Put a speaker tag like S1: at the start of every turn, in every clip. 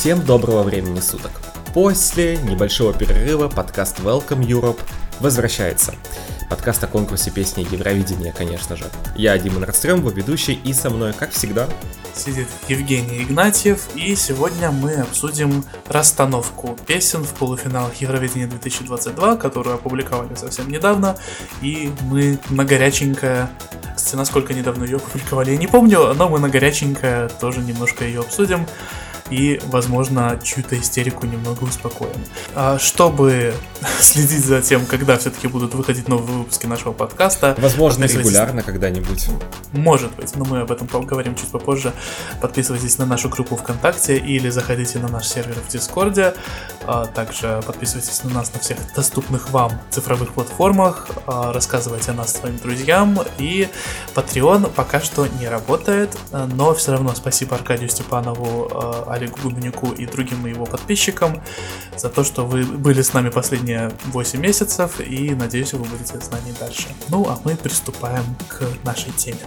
S1: Всем доброго времени суток. После небольшого перерыва подкаст Welcome Europe возвращается. Подкаст о конкурсе песни Евровидения, конечно же. Я Дима Нордстрём, его ведущий, и со мной, как всегда,
S2: сидит Евгений Игнатьев, и сегодня мы обсудим расстановку песен в полуфиналах Евровидения 2022, которую опубликовали совсем недавно, и мы на горяченькое, насколько недавно ее опубликовали, я не помню, но мы на горяченькое тоже немножко ее обсудим и, возможно, чью-то истерику немного успокоим. А чтобы следить за тем, когда все-таки будут выходить новые выпуски нашего подкаста.
S1: Возможно, регулярно когда-нибудь.
S2: Может быть, но мы об этом поговорим чуть попозже. Подписывайтесь на нашу группу ВКонтакте или заходите на наш сервер в Дискорде. А также подписывайтесь на нас на всех доступных вам цифровых платформах. А рассказывайте о нас своим друзьям. И Patreon пока что не работает, но все равно спасибо Аркадию Степанову, Олегу Губнюку и другим его подписчикам за то, что вы были с нами последние 8 месяцев, и надеюсь, вы будете с нами дальше. Ну, а мы приступаем к нашей теме.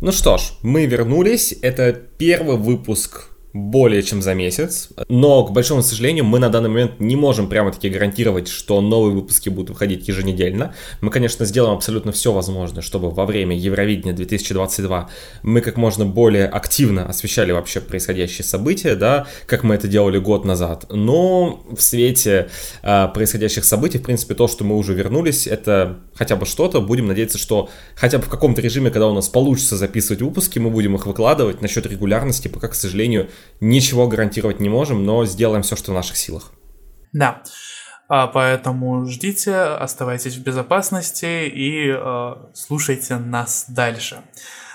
S1: Ну что ж, мы вернулись. Это первый выпуск более чем за месяц. Но, к большому сожалению, мы на данный момент не можем прямо-таки гарантировать, что новые выпуски будут выходить еженедельно. Мы, конечно, сделаем абсолютно все возможное, чтобы во время Евровидения 2022 мы как можно более активно освещали вообще происходящие события, да, как мы это делали год назад. Но в свете э, происходящих событий, в принципе, то, что мы уже вернулись, это хотя бы что-то. Будем надеяться, что хотя бы в каком-то режиме, когда у нас получится записывать выпуски, мы будем их выкладывать. Насчет регулярности, пока, к сожалению, ничего гарантировать не можем, но сделаем все, что в наших силах.
S2: Да. А, поэтому ждите, оставайтесь в безопасности и э, слушайте нас дальше.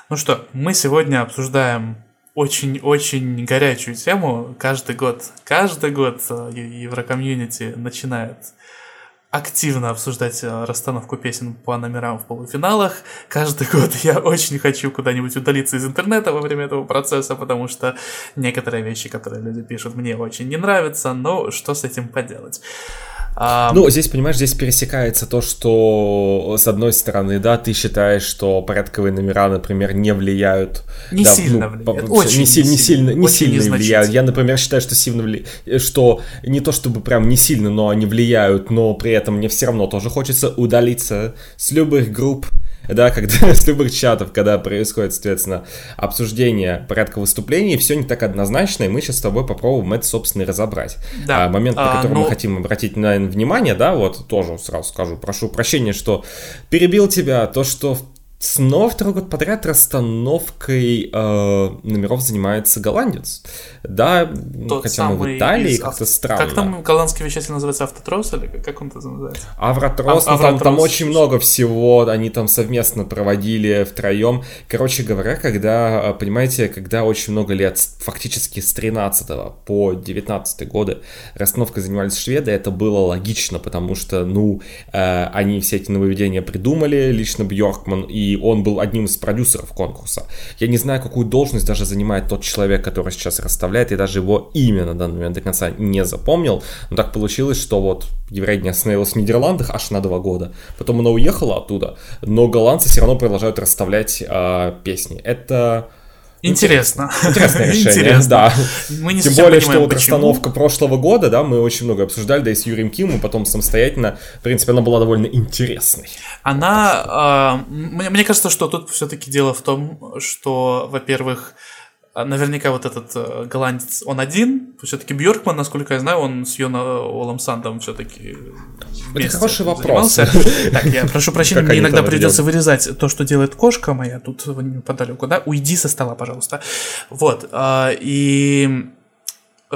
S2: Ну что, мы сегодня обсуждаем очень-очень горячую тему. Каждый год, каждый год э, Еврокомьюнити начинает активно обсуждать э, расстановку песен по номерам в полуфиналах. Каждый год я очень хочу куда-нибудь удалиться из интернета во время этого процесса, потому что некоторые вещи, которые люди пишут, мне очень не нравятся, но что с этим поделать?
S1: А... Ну, здесь, понимаешь, здесь пересекается то, что, с одной стороны, да, ты считаешь, что порядковые номера, например, не влияют.
S2: Не
S1: да,
S2: сильно
S1: ну,
S2: влияют. Очень
S1: не, сильно, не сильно, не
S2: сильно
S1: влияют. Я, например, считаю, что сильно влияют, что не то чтобы прям не сильно, но они влияют, но при этом мне все равно тоже хочется удалиться с любых групп, да, когда с любых чатов, когда происходит, соответственно, обсуждение порядка выступлений, все не так однозначно, и мы сейчас с тобой попробуем это, собственно, и разобрать. Да. А, момент, на который а, ну... мы хотим обратить, наверное, внимание, да, вот тоже сразу скажу, прошу прощения, что перебил тебя, то, что Снова второй год подряд расстановкой э, номеров занимается голландец. Да, Тот хотя мы в Италии, из... как-то странно.
S2: Как там голландский вещатель называется? Автотрос или как он это называется?
S1: Авротрос, а, ну, там, там очень много всего, они там совместно проводили втроем. Короче говоря, когда, э, понимаете, когда очень много лет, фактически с 13 по 19 годы расстановкой занимались шведы, это было логично, потому что, ну, э, они все эти нововведения придумали, лично Бьоркман, и он был одним из продюсеров конкурса. Я не знаю, какую должность даже занимает тот человек, который сейчас расставляет, и даже его имя на данный момент до конца не запомнил, но так получилось, что вот Евровидение остановилось в Нидерландах аж на два года, потом она уехала оттуда, но голландцы все равно продолжают расставлять э, песни. Это
S2: Интересно.
S1: Интересное решение, Интересно. да. Мы не Тем более, что вот расстановка прошлого года, да, мы очень много обсуждали, да и с Юрием Кимом, потом самостоятельно, в принципе, она была довольно интересной.
S2: Она, э, мне, мне кажется, что тут все-таки дело в том, что, во-первых, а наверняка вот этот э, голландец, он один. Все-таки Бьоркман, насколько я знаю, он с Йона Олом Сандом все-таки
S1: Это хороший вопрос.
S2: Так, я прошу прощения, мне иногда придется вырезать то, что делает кошка моя тут неподалеку, да? Уйди со стола, пожалуйста. Вот. А, и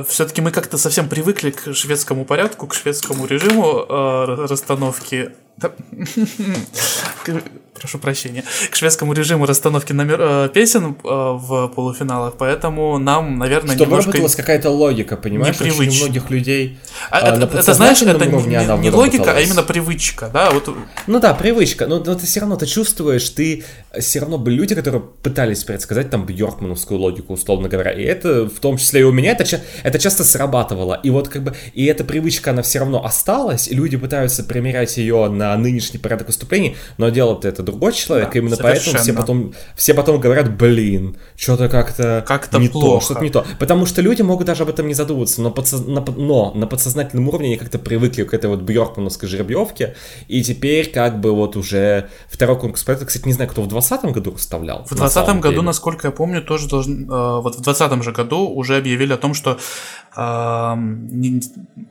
S2: все-таки мы как-то совсем привыкли к шведскому порядку, к шведскому режиму э, расстановки. Прошу прощения. К шведскому режиму расстановки номер, э, песен э, в полуфиналах, поэтому нам, наверное,
S1: Чтобы немножко... выработалась какая-то логика, понимаешь? Очень у многих людей
S2: а, э, это, это, знаешь, это не, не логика, а именно привычка, да? Вот...
S1: Ну да, привычка, но, но ты все равно ты чувствуешь, ты все равно были люди, которые пытались предсказать там Бьоркмановскую логику, условно говоря, и это в том числе и у меня, это, это часто срабатывало, и вот как бы, и эта привычка, она все равно осталась, и люди пытаются примерять ее на на нынешний порядок выступлений, но дело-то это другой человек, да, именно совершенно. поэтому все потом, все потом говорят, блин, что-то как-то
S2: как
S1: не
S2: плохо.
S1: то, что-то не то. Потому что люди могут даже об этом не задумываться, но, подсоз... но на подсознательном уровне они как-то привыкли к этой вот бьоркмановской жеребьевке, и теперь как бы вот уже второй конкурс проекта, кстати, не знаю, кто в 2020 году расставлял.
S2: В 2020 году, насколько я помню, тоже должен, э, вот в 2020 же году уже объявили о том, что э,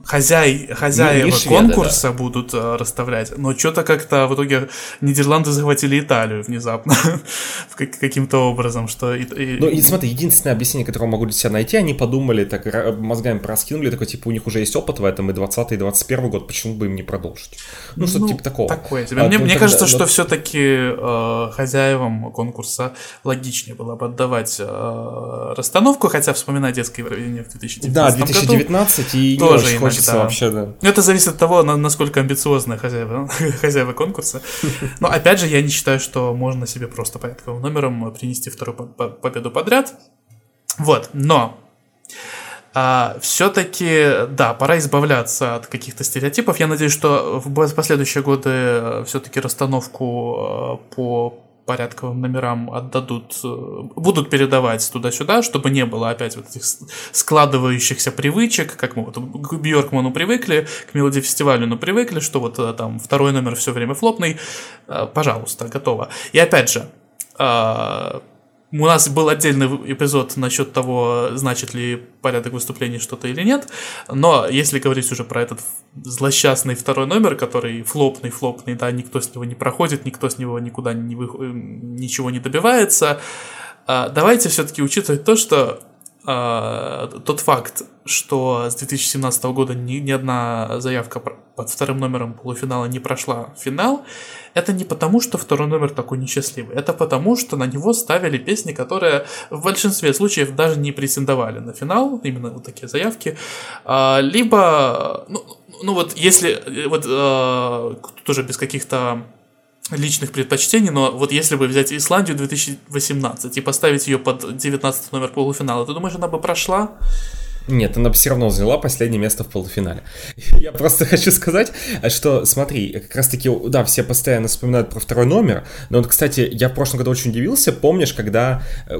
S2: хозяй, хозяева не, не конкурса да. будут э, расставлять, но что-то как-то в итоге Нидерланды захватили Италию внезапно каким-то образом, что... И.
S1: Ну и смотри, единственное объяснение, которое могу для себя найти, они подумали, так мозгами проскинули, такой, типа, у них уже есть опыт в этом, и 20 и 21 год, почему бы им не продолжить? Ну, что-то ну, типа такого.
S2: Такое тебе. А, мне, ну, мне тогда, кажется, что все-таки э, хозяевам конкурса логичнее было бы отдавать э, расстановку, хотя вспоминать детское Евровидение в 2019
S1: Да, 2019 году, и тоже не хочется вообще, да.
S2: Это зависит от того, насколько амбициозны хозяева, хозяева конкурса. Но опять же, я не считаю, что можно себе просто порядковым номером принести вторую победу подряд. Вот, но а, все-таки, да, пора избавляться от каких-то стереотипов. Я надеюсь, что в последующие годы э, все-таки расстановку э, по порядковым номерам отдадут, э, будут передавать туда-сюда, чтобы не было опять вот этих складывающихся привычек, как мы вот к Бьоркману привыкли, к Мелоди фестивалю, ну привыкли, что вот там второй номер все время флопный, пожалуйста, готово. И опять же, у нас был отдельный эпизод насчет того, значит ли порядок выступлений что-то или нет. Но если говорить уже про этот злосчастный второй номер, который флопный, флопный, да, никто с него не проходит, никто с него никуда не вы... Ничего не добивается. А, давайте все-таки учитывать то, что а, тот факт, что с 2017 года ни, ни одна заявка под вторым номером полуфинала не прошла финал, это не потому, что второй номер такой несчастливый, это потому, что на него ставили песни, которые в большинстве случаев даже не претендовали на финал, именно вот такие заявки, а, либо, ну, ну вот если, вот а, тоже без каких-то личных предпочтений, но вот если бы взять Исландию 2018 и поставить ее под 19 номер полуфинала, ты думаешь, она бы прошла?
S1: Нет, она все равно заняла последнее место в полуфинале. Я просто хочу сказать, что, смотри, как раз-таки, да, все постоянно вспоминают про второй номер, но вот, кстати, я в прошлом году очень удивился, помнишь, когда э,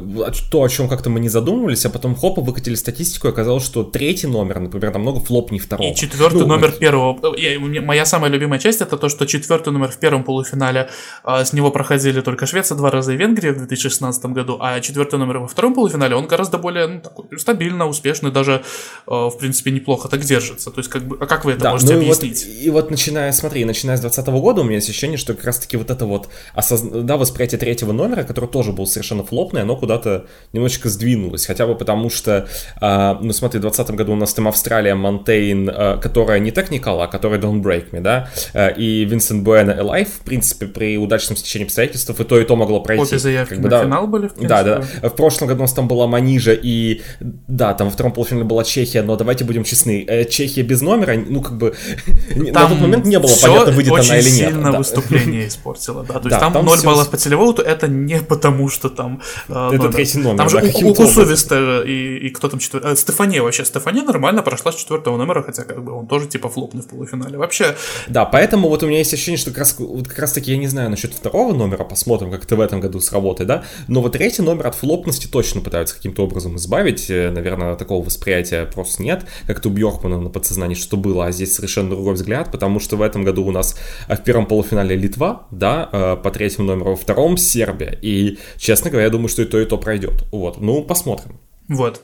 S1: то, о чем как-то мы не задумывались, а потом хопа выкатили статистику, и оказалось, что третий номер, например, намного флоп не второго.
S2: И четвертый ну, номер вот... первого. Я, моя самая любимая часть это то, что четвертый номер в первом полуфинале, а, с него проходили только Швеция два раза и Венгрия в 2016 году, а четвертый номер во втором полуфинале, он гораздо более ну, такой, стабильно, успешный, даже даже, э, в принципе, неплохо так держится. То есть, как бы, а как вы это да, можете ну объяснить?
S1: И вот, и вот начиная, смотри, начиная с 2020 года у меня есть ощущение, что как раз-таки вот это вот осозна... да, восприятие третьего номера, который тоже был совершенно флопный, оно куда-то немножечко сдвинулось. Хотя бы потому, что, э, ну смотри, в 2020 году у нас там Австралия, Монтейн, э, которая не Technical, а которая Don't Break Me, да, э, и Винсент Буэна Alive, в принципе, при удачном стечении обстоятельств и то, и то могло пройти.
S2: Обе заявки как бы, на да, финал были, в
S1: принципе. Да, да. В прошлом году у нас там была Манижа и, да, там во втором полуфинале была Чехия, но давайте будем честны, э, Чехия без номера, ну как бы на тот момент не было понятно, выйдет она или нет.
S2: сильно да. выступление испортило, да, то есть да, там, там 0 все... баллов по телевоуту, это не потому, что там
S1: э, Это номер. третий номер,
S2: Там же да, у, Кусовиста и, и кто там четвертый, э, Стефания вообще, Стефания нормально прошла с четвертого номера, хотя как бы он тоже типа флопный в полуфинале, вообще.
S1: Да, поэтому вот у меня есть ощущение, что как раз, вот как раз таки, я не знаю насчет второго номера, посмотрим, как это в этом году сработает, да, но вот третий номер от флопности точно пытаются каким-то образом избавить, э, наверное, такого восприятия просто нет, как-то у Бьоркмана на подсознании, что было, а здесь совершенно другой взгляд, потому что в этом году у нас э, в первом полуфинале Литва, да, э, по третьему номеру, во втором Сербия, и, честно говоря, я думаю, что и то, и то пройдет. Вот, ну, посмотрим.
S2: Вот.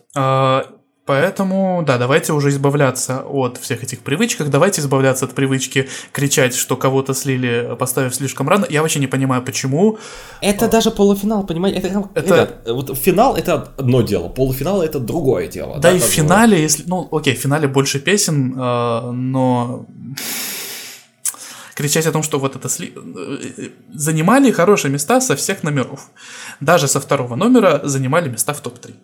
S2: Поэтому, да, давайте уже избавляться от всех этих привычек. Давайте избавляться от привычки кричать, что кого-то слили, поставив слишком рано. Я вообще не понимаю, почему.
S1: Это а... даже полуфинал, понимаете? Это, это... Ребят, вот финал это одно дело, полуфинал это другое дело.
S2: Да, да и в финале, если. Ну, окей, в финале больше песен, э, но кричать о том, что вот это сли... Занимали хорошие места со всех номеров. Даже со второго номера занимали места в топ-3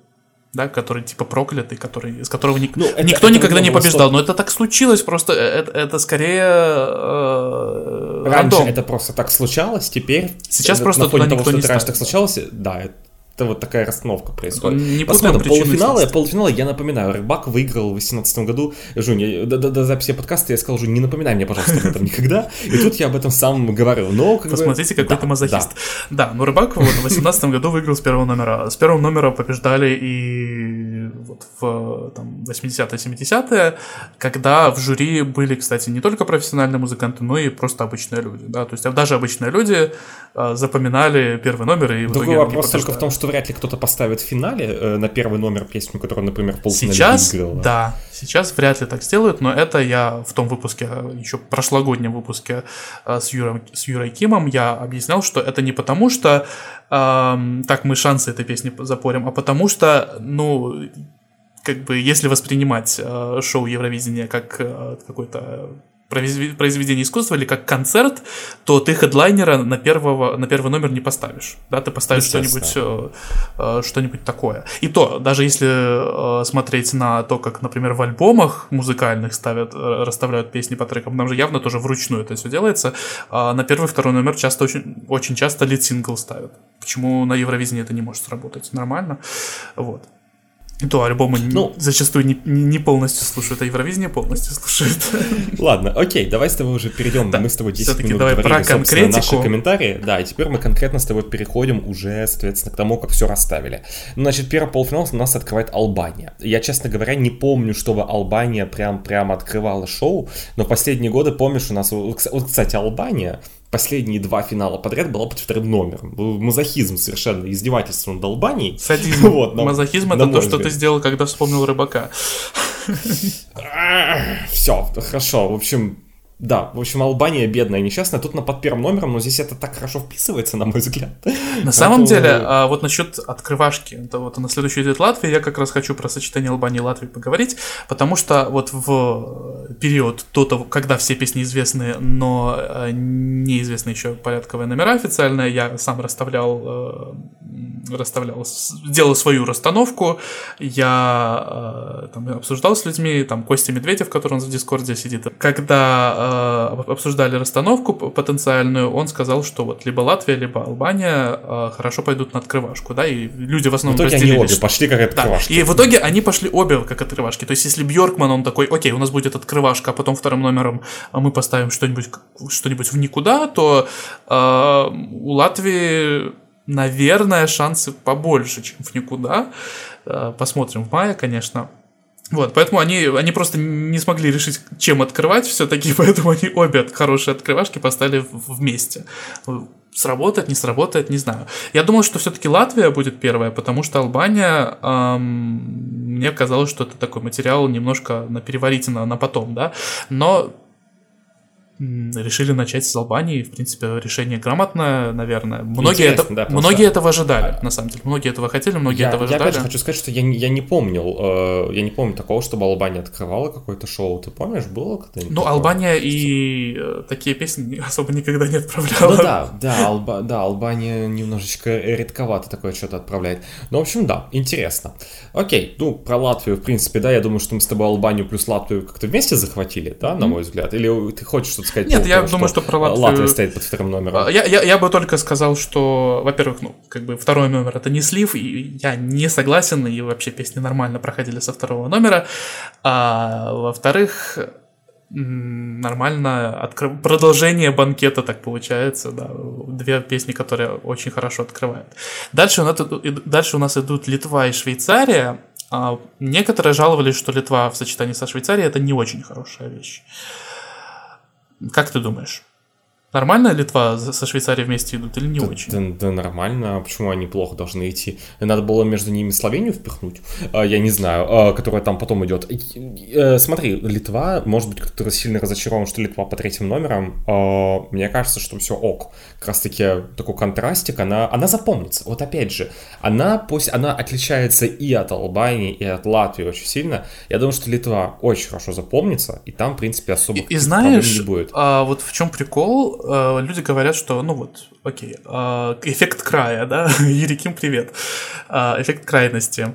S2: да, который типа проклятый, который, из которого ник- ну, это, никто это никогда не побеждал. Но это так случилось, просто это, это скорее... Э,
S1: раньше рандом. это просто так случалось, теперь...
S2: Сейчас просто
S1: на фоне
S2: туда
S1: того,
S2: никто
S1: что
S2: не
S1: раньше так случалось, да, это вот такая расстановка происходит. Не Посмотрим, полуфиналы, полуфиналы, я напоминаю, Рыбак выиграл в 2018 году. Жунь, я, до, до, до записи подкаста я сказал, Жунь, не напоминай мне, пожалуйста, об этом никогда. И тут я об этом сам говорю. Но,
S2: как Посмотрите, бы... какой да, ты мазохист. Да, да но Рыбак вот, в 2018 году выиграл с первого номера. С первого номера побеждали и вот в там, 80-е, 70-е, когда в жюри были, кстати, не только профессиональные музыканты, но и просто обычные люди. Да? То есть даже обычные люди э, запоминали первый номер и в
S1: Другой вопрос только в том, что вряд ли кто-то поставит в финале э, на первый номер песню, которую, например, в
S2: полуфинале Сейчас, выиграла. да, сейчас вряд ли так сделают, но это я в том выпуске, еще прошлогоднем выпуске э, с, Юрой, с Юрой Кимом, я объяснял, что это не потому, что э, так мы шансы этой песни запорим, а потому что, ну, как бы, если воспринимать э, шоу Евровидения как э, какой-то произведение искусства или как концерт, то ты хедлайнера на, первого, на первый номер не поставишь. Да, ты поставишь что-нибудь, э, э, что-нибудь такое. И то, даже если э, смотреть на то, как, например, в альбомах музыкальных ставят, расставляют песни по трекам, там же явно тоже вручную это все делается, э, на первый второй номер часто очень, очень часто лид-сингл ставят. Почему на Евровидении это не может сработать? Нормально. Вот. И то альбомы ну, зачастую не, не полностью слушают, а Евровидение полностью слушают.
S1: Ладно, окей, давай с тобой уже перейдем. Да, мы с тобой 10 минут давай говорили, про конкретику. наши комментарии. Да, и теперь мы конкретно с тобой переходим уже, соответственно, к тому, как все расставили. Ну, значит, первый полуфинал у нас открывает Албания. Я, честно говоря, не помню, чтобы Албания прям, прям открывала шоу, но последние годы, помнишь, у нас... Вот, кстати, Албания последние два финала подряд была под вторым номером. Мазохизм совершенно, издевательство над Албанией.
S2: Садизм. Вот, на, Мазохизм это то, что ты сделал, когда вспомнил рыбака.
S1: Все, хорошо. В общем, да, в общем, Албания бедная, несчастная. Тут на под первым номером, но здесь это так хорошо вписывается, на мой взгляд.
S2: На самом деле, а, вот насчет открывашки, это вот на следующий идет Латвия, я как раз хочу про сочетание Албании и Латвии поговорить, потому что вот в период до того, когда все песни известны, но а, неизвестны еще порядковые номера официальные, я сам расставлял, э, расставлял, делал свою расстановку, я там обсуждал с людьми, там Костя Медведев, который у нас в Дискорде сидит, когда Э, обсуждали расстановку потенциальную, он сказал, что вот либо Латвия, либо Албания э, хорошо пойдут на открывашку, да, и люди в основном
S1: В итоге они обе пошли как открывашки.
S2: Да. И в итоге они пошли обе как открывашки. То есть если Бьоркман, он такой, окей, у нас будет открывашка, а потом вторым номером мы поставим что-нибудь что-нибудь в никуда, то э, у Латвии, наверное, шансы побольше, чем в никуда. Э, посмотрим в мае, конечно. Вот, поэтому они, они просто не смогли решить, чем открывать все-таки, поэтому они обе хорошие открывашки поставили вместе. Сработает, не сработает, не знаю. Я думал, что все-таки Латвия будет первая, потому что Албания, эм, мне казалось, что это такой материал немножко на переварить на, на потом, да. Но решили начать с Албании. В принципе, решение грамотное, наверное. Многие, это, да, многие этого ожидали, на самом деле. Многие этого хотели, многие
S1: я,
S2: этого ожидали.
S1: Я опять же хочу сказать, что я, я не помнил, э, я не помню такого, чтобы Албания открывала какое-то шоу. Ты помнишь, было
S2: когда-нибудь? Ну, такое? Албания что... и э, такие песни особо никогда не отправляла.
S1: Ну да, да, Алба, да, Албания немножечко редковато такое что-то отправляет. Ну, в общем, да, интересно. Окей, ну, про Латвию, в принципе, да, я думаю, что мы с тобой Албанию плюс Латвию как-то вместе захватили, да, на мой взгляд? Или ты хочешь что-то сказать?
S2: Нет, я думаю, что про Латвию...
S1: Латвия стоит под вторым номером.
S2: А, я, я, я бы только сказал, что, во-первых, ну, как бы второй номер это не слив, и я не согласен, и вообще песни нормально проходили со второго номера. А во-вторых, нормально откры... продолжение банкета так получается, да, две песни, которые очень хорошо открывают. Дальше у нас, дальше у нас идут Литва и Швейцария. А некоторые жаловались, что Литва в сочетании со Швейцарией это не очень хорошая вещь. Как ты думаешь? Нормально Литва со Швейцарией вместе идут или не
S1: да,
S2: очень?
S1: Да, да нормально. А почему они плохо должны идти? Надо было между ними Словению впихнуть, а, я не знаю, а, которая там потом идет. Э, смотри, Литва, может быть, кто-то сильно разочарован, что Литва по третьим номерам. Мне кажется, что все ок. Как раз таки такой контрастик, она, она запомнится. Вот опять же, она, пусть, она отличается и от Албании, и от Латвии очень сильно. Я думаю, что Литва очень хорошо запомнится, и там, в принципе, особо и,
S2: и знаешь, не будет. А, вот в чем прикол? Э, люди говорят, что, ну вот, окей, э, эффект края, да, Ериким, привет, э, эффект крайности.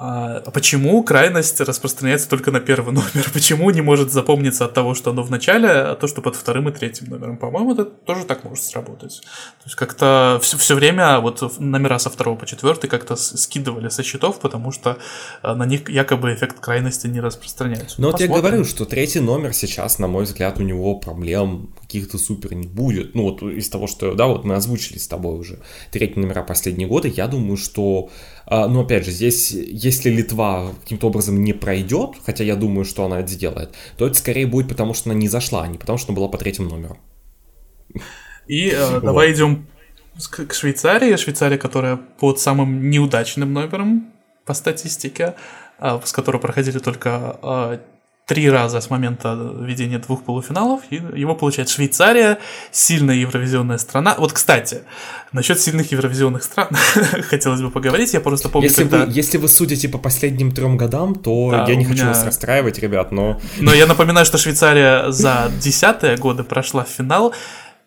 S2: А почему крайность распространяется только на первый номер? Почему не может запомниться от того, что оно в начале, а то, что под вторым и третьим номером? По-моему, это тоже так может сработать. То есть как-то все, все время вот номера со второго по четвертый как-то скидывали со счетов, потому что э, на них якобы эффект крайности не распространяется.
S1: Ну вот я говорю, что третий номер сейчас, на мой взгляд, у него проблем каких-то супер не будет. Ну вот из того, что, да, вот мы озвучили с тобой уже третий номера последние годы, я думаю, что а, но опять же, здесь, если Литва каким-то образом не пройдет, хотя я думаю, что она это сделает, то это скорее будет потому, что она не зашла, а не потому, что она была по третьему номеру.
S2: И э, вот. давай идем к Швейцарии. Швейцария, которая под самым неудачным номером по статистике, э, с которой проходили только э, три раза с момента введения двух полуфиналов, и его получает Швейцария, сильная евровизионная страна. Вот, кстати, насчет сильных евровизионных стран хотелось бы поговорить, я просто помню,
S1: если когда... Вы, если вы судите по последним трем годам, то да, я не хочу меня... вас расстраивать, ребят, но...
S2: Но я напоминаю, что Швейцария за десятые годы прошла в финал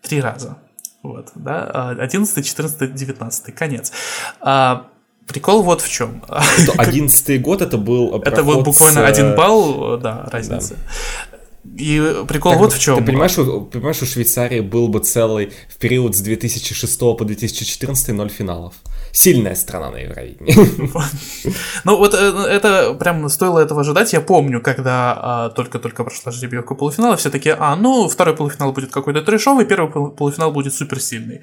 S2: три раза. Вот, да, 11, 14, 19, конец. А, Прикол вот в чем.
S1: Одиннадцатый год это был
S2: Это вот буквально один балл, да, разница. И прикол так, вот в чем.
S1: Ты понимаешь, у, понимаешь, у Швейцарии был бы целый в период с 2006 по 2014 ноль финалов. Сильная страна на Евровидении.
S2: Ну вот э, это прям стоило этого ожидать. Я помню, когда а, только-только прошла жеребьевка полуфинала, все такие, а, ну, второй полуфинал будет какой-то трешовый, первый полуфинал будет суперсильный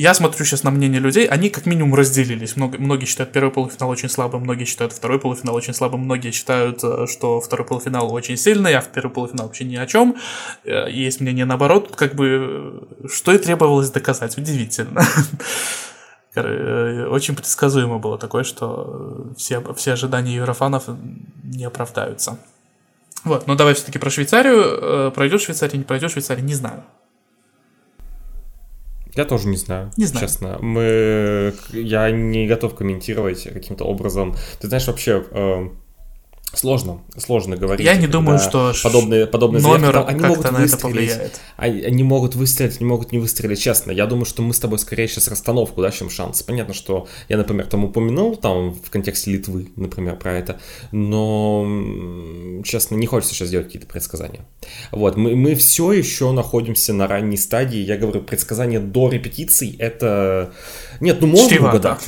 S2: я смотрю сейчас на мнение людей, они как минимум разделились. Много, многие считают первый полуфинал очень слабым, многие считают второй полуфинал очень слабым, многие считают, э, что второй полуфинал очень сильный, а в первый полуфинал вообще ни о чем. Э, есть мнение наоборот, как бы, э, что и требовалось доказать. Удивительно. Очень предсказуемо было такое, что все, все ожидания еврофанов не оправдаются. Вот, но давай все-таки про Швейцарию. Пройдет Швейцария, не пройдет Швейцария, не знаю.
S1: Я тоже не знаю.
S2: Не знаю.
S1: Честно. Мы... Я не готов комментировать каким-то образом. Ты знаешь, вообще... Э Сложно, сложно говорить.
S2: Я не думаю, что
S1: подобные, подобные
S2: номер заявки, они могут на это повлияет.
S1: Они, они могут выстрелить, они могут не выстрелить, честно. Я думаю, что мы с тобой скорее сейчас расстановку, да, чем шанс. Понятно, что я, например, там упомянул там в контексте Литвы, например, про это, но, честно, не хочется сейчас делать какие-то предсказания. Вот, мы, мы все еще находимся на ранней стадии. Я говорю, предсказания до репетиций это... Нет, ну можно угадать.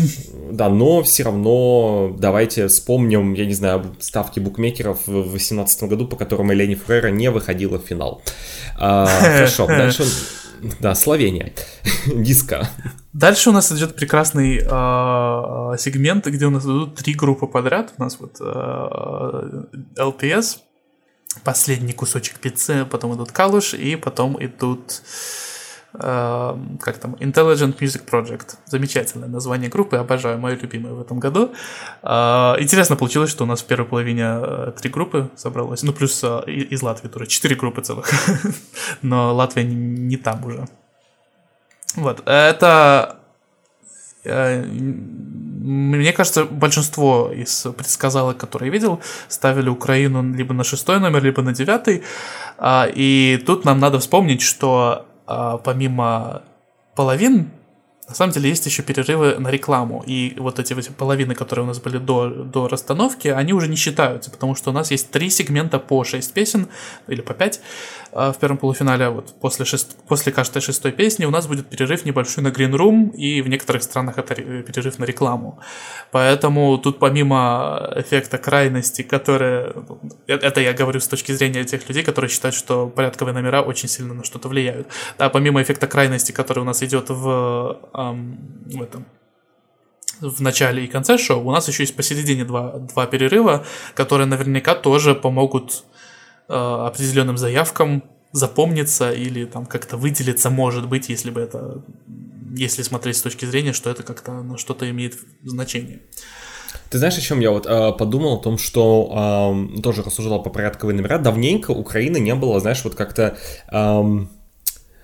S1: Да, но все равно давайте вспомним, я не знаю, став ставки букмекеров в 2018 году, по которым Элени Фрейра не выходила в финал. А, хорошо, дальше... Да, Словения. Диска.
S2: Дальше у нас идет прекрасный э, сегмент, где у нас идут три группы подряд. У нас вот э, LPS, последний кусочек пиццы, потом идут Калуш, и потом идут э, как там, Intelligent Music Project. Замечательное название группы, обожаю, мою любимую в этом году. Э, интересно получилось, что у нас в первой половине э, три группы собралось, ну плюс э, из Латвии тоже, четыре группы целых, но Латвия не, там уже. Вот, это мне кажется, большинство из предсказалок, которые я видел, ставили Украину либо на шестой номер, либо на девятый. И тут нам надо вспомнить, что помимо половин, на самом деле есть еще перерывы на рекламу. И вот эти половины, которые у нас были до, до расстановки, они уже не считаются, потому что у нас есть три сегмента по 6 песен, или по 5 а, в первом полуфинале. Вот после, шест... после каждой шестой песни у нас будет перерыв небольшой на Green Room, и в некоторых странах это перерыв на рекламу. Поэтому тут помимо эффекта крайности, которые... Э, это я говорю с точки зрения тех людей, которые считают, что порядковые номера очень сильно на что-то влияют. Да, помимо эффекта крайности, который у нас идет в эм, в этом в начале и конце шоу, у нас еще есть посередине два, два перерыва, которые наверняка тоже помогут э, определенным заявкам запомниться или там как-то выделиться, может быть, если бы это, если смотреть с точки зрения, что это как-то на что-то имеет значение.
S1: Ты знаешь, о чем я вот э, подумал? О том, что э, тоже рассуждал по порядковые номера. Давненько Украины не было, знаешь, вот как-то... Э,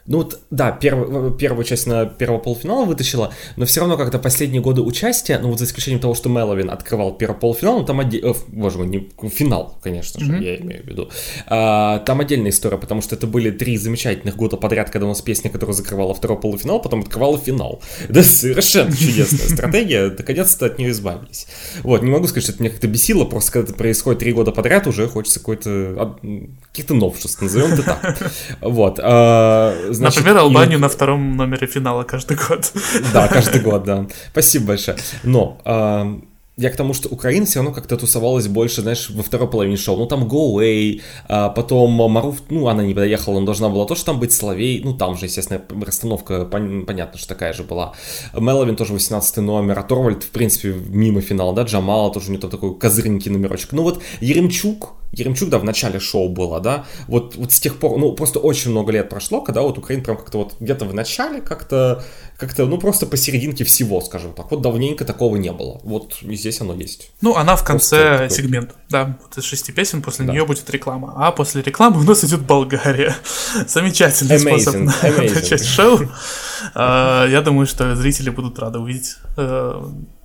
S1: Ну вот, да, первый, первую часть на первого полуфинала вытащила, но все равно как-то последние годы участия, ну вот за исключением того, что Меловин открывал первый полуфинал, ну там отдельно, э, боже мой, не финал, конечно же, mm-hmm. я имею в виду. А, там отдельная история, потому что это были три замечательных года подряд, когда у нас песня, которая закрывала второй полуфинал, потом открывала финал. Да, совершенно чудесная стратегия, наконец-то от нее избавились. Вот, не могу сказать, что это меня как-то бесило, просто когда это происходит три года подряд, уже хочется какой-то, каких-то новшеств, назовем это так. Вот.
S2: Значит, Например, Албанию и... на втором номере финала каждый год.
S1: Да, каждый год, да. Спасибо большое. Но э, я к тому, что Украина все равно как-то тусовалась больше, знаешь, во второй половине шоу. Ну, там Go Away, а потом Маруф, ну, она не доехала, но должна была тоже там быть Соловей. Ну, там же, естественно, расстановка, пон- понятно, что такая же была. Меловин тоже 18 номер, а Торвальд, в принципе, мимо финала, да, Джамала тоже у него такой козырненький номерочек. Ну, вот Еремчук, Еремчук, да, в начале шоу было, да, вот, вот с тех пор, ну, просто очень много лет прошло, когда вот Украина прям как-то вот где-то в начале как-то, как-то, ну, просто посерединке всего, скажем так. Вот давненько такого не было. Вот и здесь оно есть.
S2: Ну, она в конце сегмента, да, вот из шести песен, после да. нее будет реклама. А после рекламы у нас идет Болгария. Замечательный amazing, способ amazing. начать шоу. Uh, я думаю, что зрители будут рады увидеть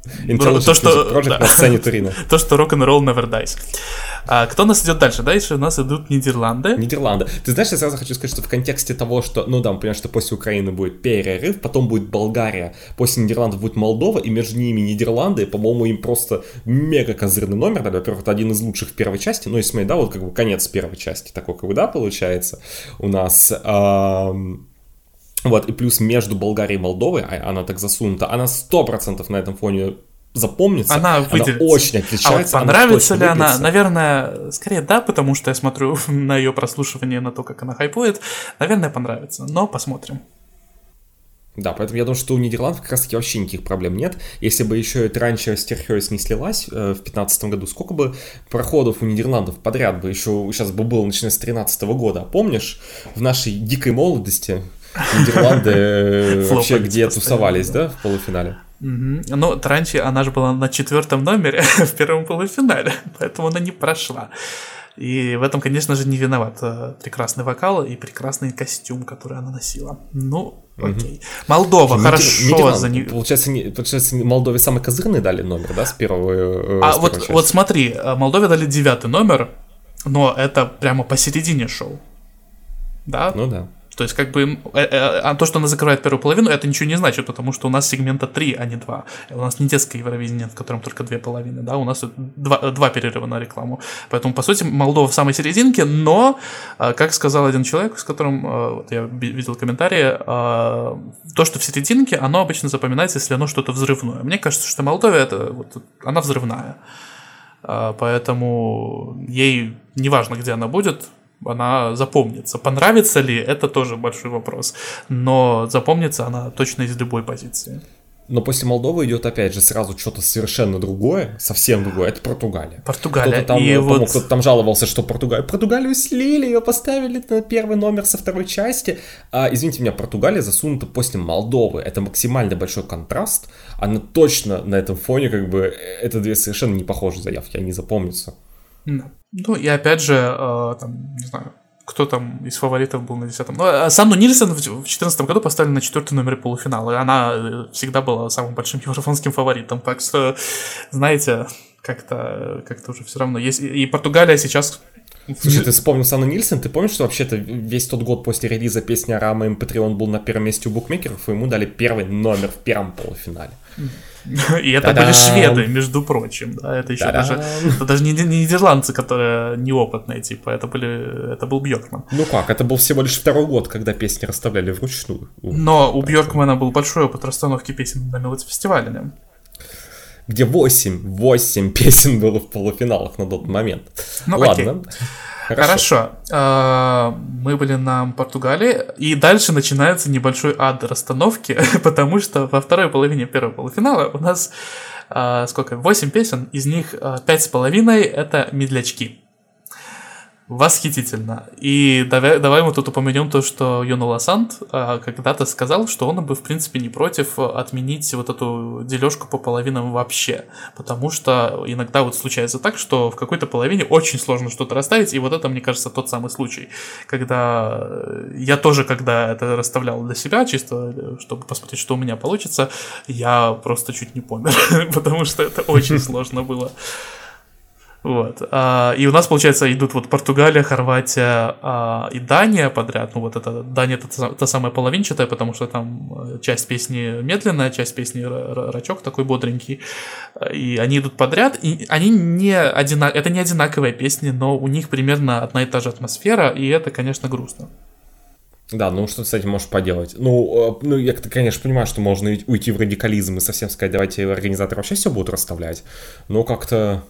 S2: uh, то, что, да. на сцене Турина. То, что рок-н-ролл never dies. А, кто у нас идет дальше? Дальше у нас идут Нидерланды.
S1: Нидерланды. Ты знаешь, я сразу хочу сказать, что в контексте того, что, ну да, понимаем, что после Украины будет перерыв, потом будет Болгария, после Нидерландов будет Молдова, и между ними Нидерланды, по-моему, им просто мега козырный номер, да, во-первых, это один из лучших в первой части, ну, если да, вот как бы конец первой части, такой, как бы, да, получается у нас. Эм... Вот, и плюс между Болгарией и Молдовой, а она так засунута, она сто процентов на этом фоне запомнится.
S2: Она, выделится.
S1: она очень отличается.
S2: А вот понравится она ли она? Наверное, скорее да, потому что я смотрю на ее прослушивание, на то, как она хайпует. Наверное, понравится, но посмотрим.
S1: Да, поэтому я думаю, что у Нидерландов как раз таки вообще никаких проблем нет. Если бы еще это раньше Стерхерс не слилась э, в 2015 году, сколько бы проходов у Нидерландов подряд бы еще сейчас бы было, начиная с 2013 года. Помнишь, в нашей дикой молодости Нидерланды э, вообще где тусовались, да, в полуфинале?
S2: Угу. Ну, Транчи, она же была на четвертом номере в первом полуфинале, поэтому она не прошла. И в этом, конечно же, не виноват э, прекрасный вокал и прекрасный костюм, который она носила. Ну, окей. Угу. Молдова, Нидер... хорошо. Нидерланд.
S1: За... Получается, не... получается, Молдове самый козырный дали номер, да, с первого
S2: э, А с вот, вот смотри, Молдове дали девятый номер, но это прямо посередине шоу. Да?
S1: Ну да.
S2: То есть, как бы, э, э, а то, что она закрывает первую половину, это ничего не значит, потому что у нас сегмента 3, а не 2. У нас не детское Евровидение, в котором только две половины, да, у нас два, два перерыва на рекламу. Поэтому, по сути, Молдова в самой серединке, но, э, как сказал один человек, с которым вот я видел комментарии, то, что в серединке, оно обычно запоминается, если оно что-то взрывное. Мне кажется, что Молдова, это, вот, она взрывная. Поэтому ей неважно, где она будет, она запомнится. Понравится ли, это тоже большой вопрос. Но запомнится она точно из любой позиции.
S1: Но после Молдовы идет опять же сразу что-то совершенно другое, совсем другое. Это Португалия.
S2: Португалия.
S1: Кто-то там, и вот... кто-то там жаловался, что Португалию, Португалию слили, ее поставили на первый номер со второй части. А, извините меня, Португалия засунута после Молдовы. Это максимально большой контраст. Она точно на этом фоне как бы это две совершенно не похожие заявки, они запомнятся.
S2: Ну и опять же, э, там, не знаю, кто там из фаворитов был на 10-м. Ну, а Санну Нильсон в 2014 году поставили на четвертый номер полуфинала, и она э, всегда была самым большим еврофонским фаворитом. Так что, знаете, как-то как уже все равно есть. И Португалия сейчас
S1: Слушай, ты вспомнил Санну Нильсон, ты помнишь, что вообще-то весь тот год после релиза песни Арама М3 он был на первом месте у букмекеров, и ему дали первый номер в первом полуфинале.
S2: И это были шведы, между прочим. Да, это еще даже, это даже не, не нидерландцы, которые неопытные, типа, это были, это был Бьоркман.
S1: Ну как, это был всего лишь второй год, когда песни расставляли вручную.
S2: Но у Бьоркмана был большой опыт расстановки песен на мелодифестивале
S1: где 8, 8 песен было в полуфиналах на тот момент. Ну, Ладно. Окей.
S2: Хорошо. Хорошо. А, мы были на Португалии, и дальше начинается небольшой ад расстановки, потому что во второй половине первого полуфинала у нас а, сколько? 8 песен, из них а, пять с половиной это медлячки. Восхитительно. И давай, давай мы тут упомянем то, что Йона Лосант а, когда-то сказал, что он бы, в принципе, не против отменить вот эту дележку по половинам вообще. Потому что иногда вот случается так, что в какой-то половине очень сложно что-то расставить, и вот это, мне кажется, тот самый случай, когда я тоже, когда это расставлял для себя, чисто чтобы посмотреть, что у меня получится, я просто чуть не помер, потому что это очень сложно было. Вот. А, и у нас, получается, идут вот Португалия, Хорватия а, и Дания подряд. Ну, вот это Дания это та самая половинчатая, потому что там э, часть песни медленная, часть песни рачок такой бодренький. И они идут подряд, и они не одина... это не одинаковые песни, но у них примерно одна и та же атмосфера, и это, конечно, грустно.
S1: Да, ну что ты с этим можешь поделать? Ну, э, ну я, конечно, понимаю, что можно уйти в радикализм и совсем сказать, давайте организаторы вообще все будут расставлять, но как-то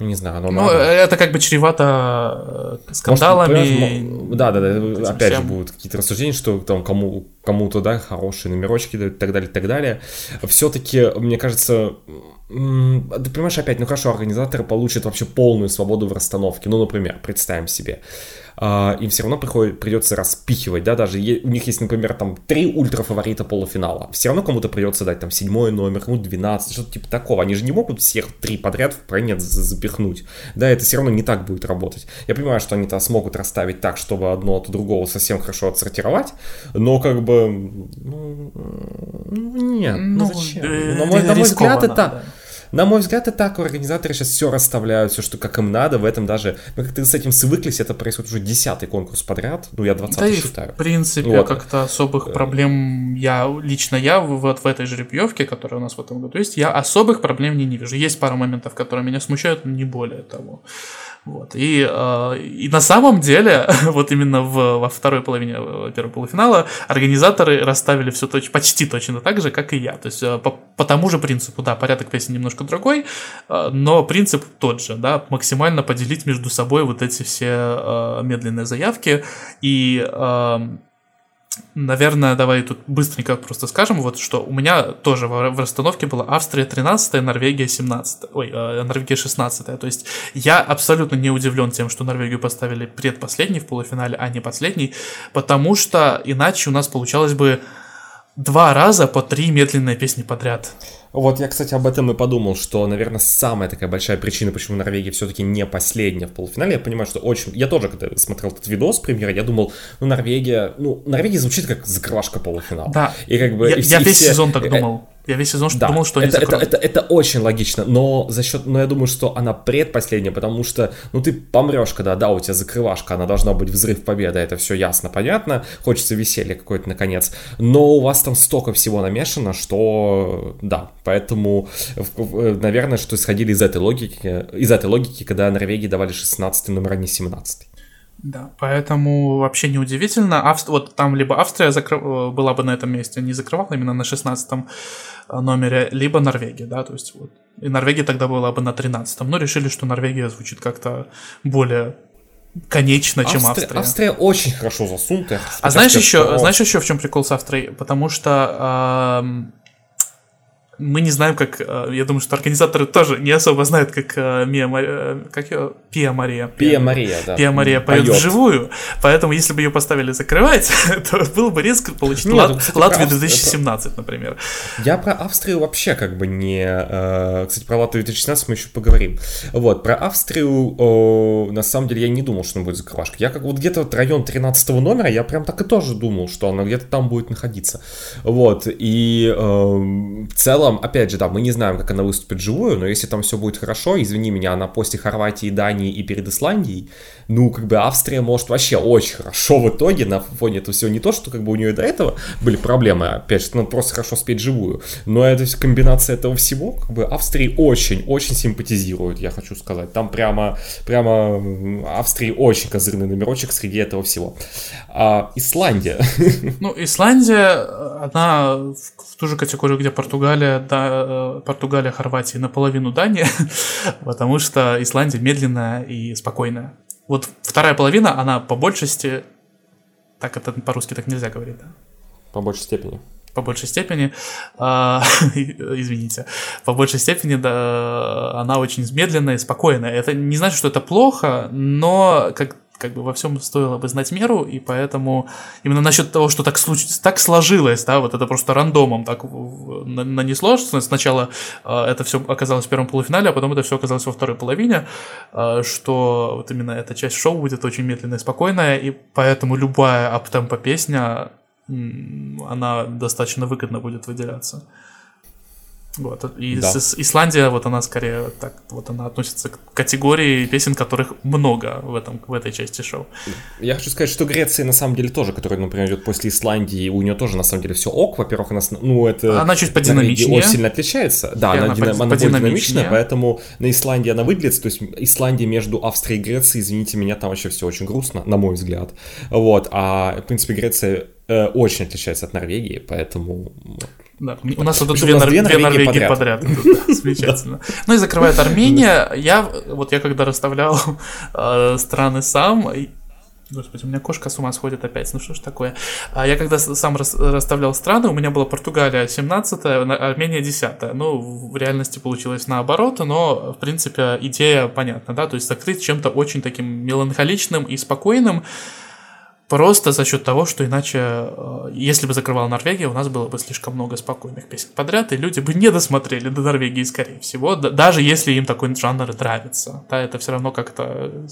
S1: не знаю, оно
S2: Ну, надо. это как бы чревато э, скандалами.
S1: Может, да, да, да. Опять всем. же, будут какие-то рассуждения, что там кому, кому-то, да, хорошие номерочки и так далее, и так далее. Все-таки, мне кажется, ты понимаешь, опять, ну хорошо, организаторы получат вообще полную свободу в расстановке. Ну, например, представим себе, а, им все равно приходит, придется распихивать, да, даже у них есть, например, там три ультрафаворита полуфинала, все равно кому-то придется дать там седьмой номер, ну, 12, что-то типа такого, они же не могут всех три подряд в пройнет запихнуть, да, это все равно не так будет работать. Я понимаю, что они-то смогут расставить так, чтобы одно от другого совсем хорошо отсортировать, но как бы, ну, ну нет, ну, ну зачем? Э, на мой, на мой взгляд, это... Да на мой взгляд, это так, организаторы сейчас все расставляют, все, что как им надо, в этом даже, мы как-то с этим свыклись, это происходит уже десятый конкурс подряд, ну я 20 да считаю.
S2: в принципе, вот. как-то особых проблем я, лично я, вот в этой жеребьевке, которая у нас в этом году есть, я особых проблем не, не вижу. Есть пару моментов, которые меня смущают, но не более того. Вот. И, э, и на самом деле, вот именно в, во второй половине э, первого полуфинала организаторы расставили все точ, почти точно так же, как и я. То есть э, по, по тому же принципу, да, порядок песен немножко другой, но принцип тот же, да, максимально поделить между собой вот эти все медленные заявки и э, Наверное, давай тут быстренько просто скажем, вот что у меня тоже в, расстановке была Австрия 13, Норвегия 17, ой, э, Норвегия 16. То есть я абсолютно не удивлен тем, что Норвегию поставили предпоследней в полуфинале, а не последний, потому что иначе у нас получалось бы два раза по три медленные песни подряд.
S1: Вот я, кстати, об этом и подумал, что, наверное, самая такая большая причина, почему Норвегия все-таки не последняя в полуфинале. Я понимаю, что очень... Я тоже, когда смотрел этот видос премьера, я думал, ну, Норвегия... Ну, Норвегия звучит как закрывашка полуфинала.
S2: Да. И как бы... Я, и я весь все... сезон так думал. Я весь сезон да, думал, что
S1: это, это, это, это очень логично, но за счет, но я думаю, что она предпоследняя, потому что, ну, ты помрешь, когда, да, у тебя закрывашка, она должна быть взрыв победы, это все ясно, понятно, хочется веселья какое-то наконец, но у вас там столько всего намешано, что, да, поэтому, наверное, что исходили из этой логики, из этой логики, когда Норвегии давали 16 номер, а не 17.
S2: Да, поэтому вообще неудивительно. Авст... Вот там либо Австрия закры... Э, была бы на этом месте, не закрывала именно на 16 э, номере, либо Норвегия, да, то есть вот. И Норвегия тогда была бы на 13 но решили, что Норвегия звучит как-то более конечно, чем Австрия. Австрия.
S1: Очень хорошо засунутая.
S2: А знаешь еще, знаешь еще в чем прикол с Австрией? Потому что э, мы не знаем, как... Э, я думаю, что организаторы тоже не особо знают, как э, Мия Мария... Э, как ее? Пия Мария.
S1: Пия Мария, да.
S2: Пия Мария поет, поет вживую. Поэтому, если бы ее поставили закрывать, то было бы резко получить Нет, Лат... кстати, Латвию 2017, это... например.
S1: Я про Австрию вообще как бы не... Кстати, про Латвию 2016 мы еще поговорим. Вот, про Австрию, на самом деле, я не думал, что она будет закрывашка. Я как вот где-то вот район 13 номера, я прям так и тоже думал, что она где-то там будет находиться. Вот, и в целом целом, опять же, да, мы не знаем, как она выступит живую, но если там все будет хорошо, извини меня, она после Хорватии, Дании и перед Исландией, ну, как бы Австрия может вообще очень хорошо в итоге на фоне этого всего. Не то, что как бы у нее до этого были проблемы, опять же, надо просто хорошо спеть живую, но это комбинация этого всего, как бы Австрии очень-очень симпатизирует, я хочу сказать. Там прямо, прямо Австрии очень козырный номерочек среди этого всего. А, Исландия.
S2: Ну, Исландия, она в ту же категорию, где Португалия, да, э, Португалия, Хорватия наполовину Дания, потому что Исландия медленная и спокойная. Вот вторая половина, она по большей степени... Так, это по-русски так нельзя говорить, да?
S1: По большей степени.
S2: по большей степени, э, извините, по большей степени да, она очень медленная и спокойная. Это не значит, что это плохо, но как как бы во всем стоило бы знать меру, и поэтому именно насчет того, что так, случ... так сложилось, да, вот это просто рандомом так нанесло, что сначала э, это все оказалось в первом полуфинале, а потом это все оказалось во второй половине, э, что вот именно эта часть шоу будет очень медленная и спокойная, и поэтому любая аптемпа песня, она достаточно выгодно будет выделяться. Вот. И да. Исландия, вот она скорее так, вот она относится к категории песен, которых много в, этом, в этой части шоу.
S1: Я хочу сказать, что Греция на самом деле тоже, которая, например, идет после Исландии, у нее тоже на самом деле все ок. Во-первых, она, ну, это...
S2: Она чуть подинамичнее.
S1: Очень сильно отличается. Да, она, она, дина, она динамичная, поэтому на Исландии она выглядит, то есть Исландия между Австрией и Грецией, извините меня, там вообще все очень грустно, на мой взгляд. Вот, а, в принципе, Греция э, очень отличается от Норвегии, поэтому
S2: да. У нас тут две, Нор... две Норвегии подряд. подряд. Замечательно. Ну и закрывает Армения. Я вот я когда расставлял э, страны сам, Господи, у меня кошка с ума сходит опять, ну что ж такое. А я когда сам расставлял страны, у меня была Португалия 17 Армения 10 Ну, в реальности получилось наоборот, но, в принципе, идея понятна, да, то есть закрыть чем-то очень таким меланхоличным и спокойным, Просто за счет того, что иначе, э, если бы закрывал Норвегия, у нас было бы слишком много спокойных песен подряд, и люди бы не досмотрели до Норвегии, скорее всего, даже если им такой жанр нравится. Да, это все равно как-то,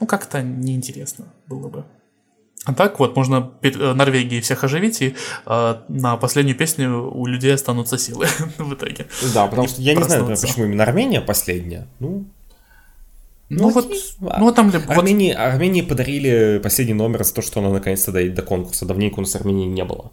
S2: ну, как-то неинтересно было бы. А так вот, можно э, Норвегии всех оживить, и э, на последнюю песню у людей останутся силы в итоге.
S1: Да, потому что я не знаю, почему именно Армения последняя. Ну,
S2: ну, ну вот, ну там
S1: либо... Армении, вот... Армении подарили последний номер за то, что она наконец-то доедет до конкурса. Давненько у нас Армении не было.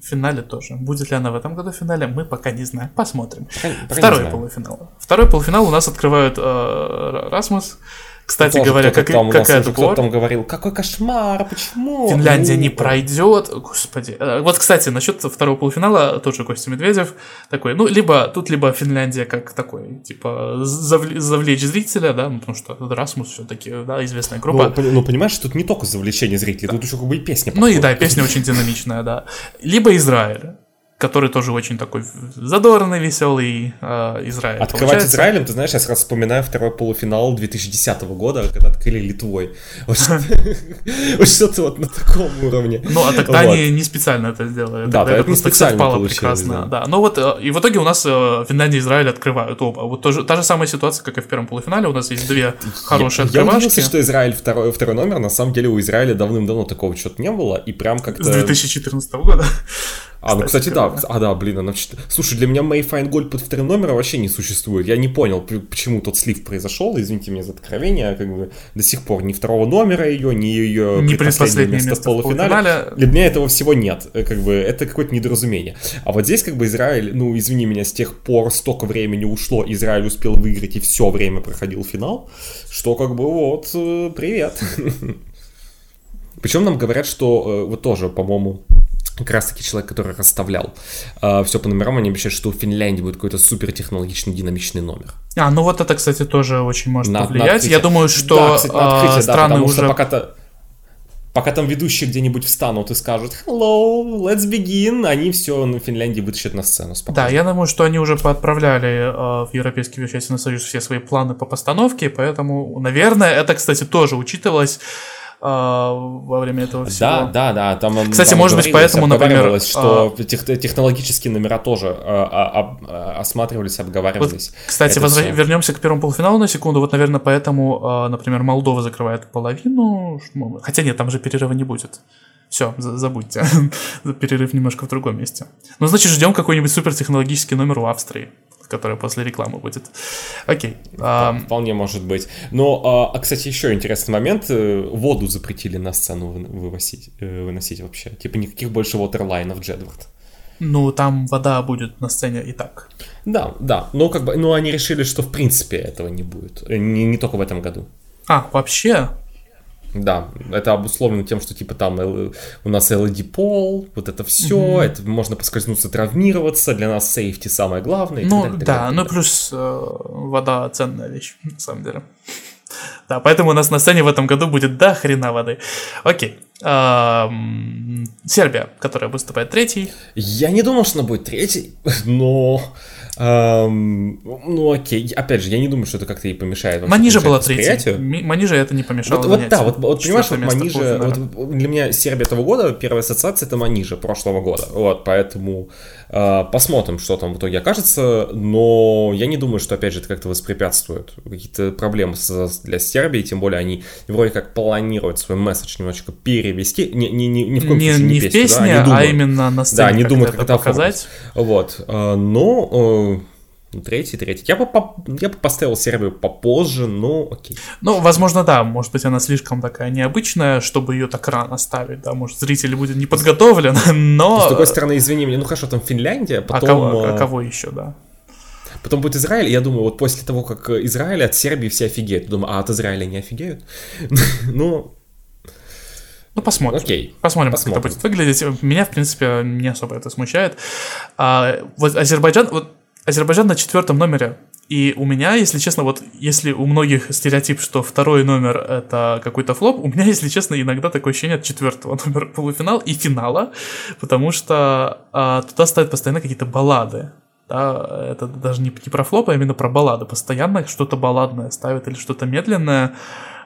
S2: В финале тоже. Будет ли она в этом году в финале, мы пока не знаем. Посмотрим. Пока, пока Второй полуфинал. Второй полуфинал у нас открывают э, Расмус. Кстати Тоже говоря, как, там, какая
S1: то кто там говорил, какой кошмар, почему?
S2: Финляндия не пройдет. Господи. Э, вот, кстати, насчет второго полуфинала, тоже Костя Медведев такой, ну, либо тут либо Финляндия как такой, типа, завлечь, зрителя, да, ну, потому что Расмус все-таки, да, известная группа.
S1: Ну, ну, понимаешь, тут не только завлечение зрителей, да. тут еще как бы и песня.
S2: Ну и да, песня очень динамичная, да. Либо Израиль который тоже очень такой задорный, веселый э, Израиль.
S1: Открывать получается. Израилем, ты знаешь, я сразу вспоминаю второй полуфинал 2010 года, когда открыли Литвой. Вот что-то вот на таком уровне.
S2: Ну, а тогда они не специально это сделали.
S1: Да, это специально получилось.
S2: прекрасно. Да, ну вот, э, и в итоге у нас э, Финляндия и Израиль открывают оба. Вот та же самая ситуация, как и в первом полуфинале, у нас есть две хорошие
S1: открывашки. Я что Израиль второй, второй номер, на самом деле у Израиля давным-давно такого что-то не было, и прям как-то...
S2: С 2014 года.
S1: А, ну, кстати, да. А, да, блин, она... Слушай, для меня Мэй Файнгольд под вторым номером вообще не существует. Я не понял, почему тот слив произошел. Извините меня за откровение. Как бы до сих пор ни второго номера ее, ни ее
S2: не предпоследнее место, место в полуфинале. полуфинале.
S1: Для меня этого всего нет. Э, как бы это какое-то недоразумение. А вот здесь как бы Израиль, ну, извини меня, с тех пор столько времени ушло, Израиль успел выиграть и все время проходил финал, что как бы вот, э, привет. Причем нам говорят, что э, вот тоже, по-моему, как раз таки человек, который расставлял э, все по номерам, они обещают, что у Финляндии будет какой-то супер технологичный динамичный номер.
S2: А, ну вот это, кстати, тоже очень может на, повлиять. На Я думаю, что да, кстати, на открытие, страны да, потому уже... Что
S1: пока-то пока там ведущие где-нибудь встанут и скажут «Hello, let's begin», они все на Финляндии вытащат на сцену
S2: спокойно. Да, я думаю, что они уже поотправляли э, в Европейский вещательный союз все свои планы по постановке, поэтому, наверное, это, кстати, тоже учитывалось во время этого всего.
S1: Да, да, да. Там,
S2: Кстати, там может быть, поэтому, например...
S1: что а... тех, технологические номера тоже а, а, осматривались, обговаривались. Вот,
S2: кстати, возра... вернемся к первому полуфиналу на секунду. Вот, наверное, поэтому, например, Молдова закрывает половину. Хотя нет, там же перерыва не будет. Все, забудьте. Перерыв немножко в другом месте. Ну, значит, ждем какой-нибудь супертехнологический номер у Австрии которая после рекламы будет. Окей.
S1: А... Вполне может быть. Но, а, а, кстати, еще интересный момент. Э, воду запретили на сцену выносить, э, выносить вообще. Типа никаких больше ватерлайнов Джедвард.
S2: Ну, там вода будет на сцене и так.
S1: Да, да. Но как бы, ну, они решили, что в принципе этого не будет. Э, не, не только в этом году.
S2: А, вообще?
S1: Да, это обусловлено тем, что типа там у нас LED пол, вот это все, mm-hmm. это можно поскользнуться, травмироваться, для нас сейфти самое главное.
S2: Ну далее, да, ну плюс э, вода ценная вещь, на самом деле. Да, поэтому у нас на сцене в этом году будет до хрена воды. Окей. Сербия, которая выступает третьей.
S1: Я не думал, что она будет третьей, но Эм, ну окей, опять же, я не думаю, что это как-то ей помешает.
S2: Манижа была третья. Манижа это не помешало.
S1: Вот, вот да, вот, вот понимаешь, вот Манижа, вот для меня Сербия этого года, первая ассоциация это Манижа прошлого года. Вот, поэтому э, посмотрим, что там в итоге окажется. Но я не думаю, что опять же это как-то воспрепятствует. Какие-то проблемы для Сербии, тем более они вроде как планируют свой месседж немножечко перевести. Не, не, не, ни в коем
S2: не,
S1: случае
S2: не, не в песню, да, а именно на сцене.
S1: Да, они думают, как это
S2: показать.
S1: Вот. Э, но ну, третий, третий. Я бы, по, я бы поставил Сербию попозже, но окей.
S2: Ну, возможно, да. Может быть, она слишком такая необычная, чтобы ее так рано ставить, да. Может, зритель будет не подготовлен, но...
S1: С другой стороны, извини меня, ну хорошо, там Финляндия, потом...
S2: А кого, а кого еще, да?
S1: Потом будет Израиль, я думаю, вот после того, как Израиль от Сербии все офигеют. Думаю, а от Израиля не офигеют? ну,
S2: ну, посмотрим.
S1: Окей.
S2: Посмотрим, посмотрим, как это будет выглядеть. Меня, в принципе, не особо это смущает. А, вот Азербайджан, вот Азербайджан на четвертом номере. И у меня, если честно, вот если у многих стереотип, что второй номер это какой-то флоп, у меня, если честно, иногда такое ощущение от четвертого номера полуфинал и финала, потому что а, туда ставят постоянно какие-то баллады. Да, это даже не, не про флоп, а именно про баллады. Постоянно что-то балладное ставят или что-то медленное.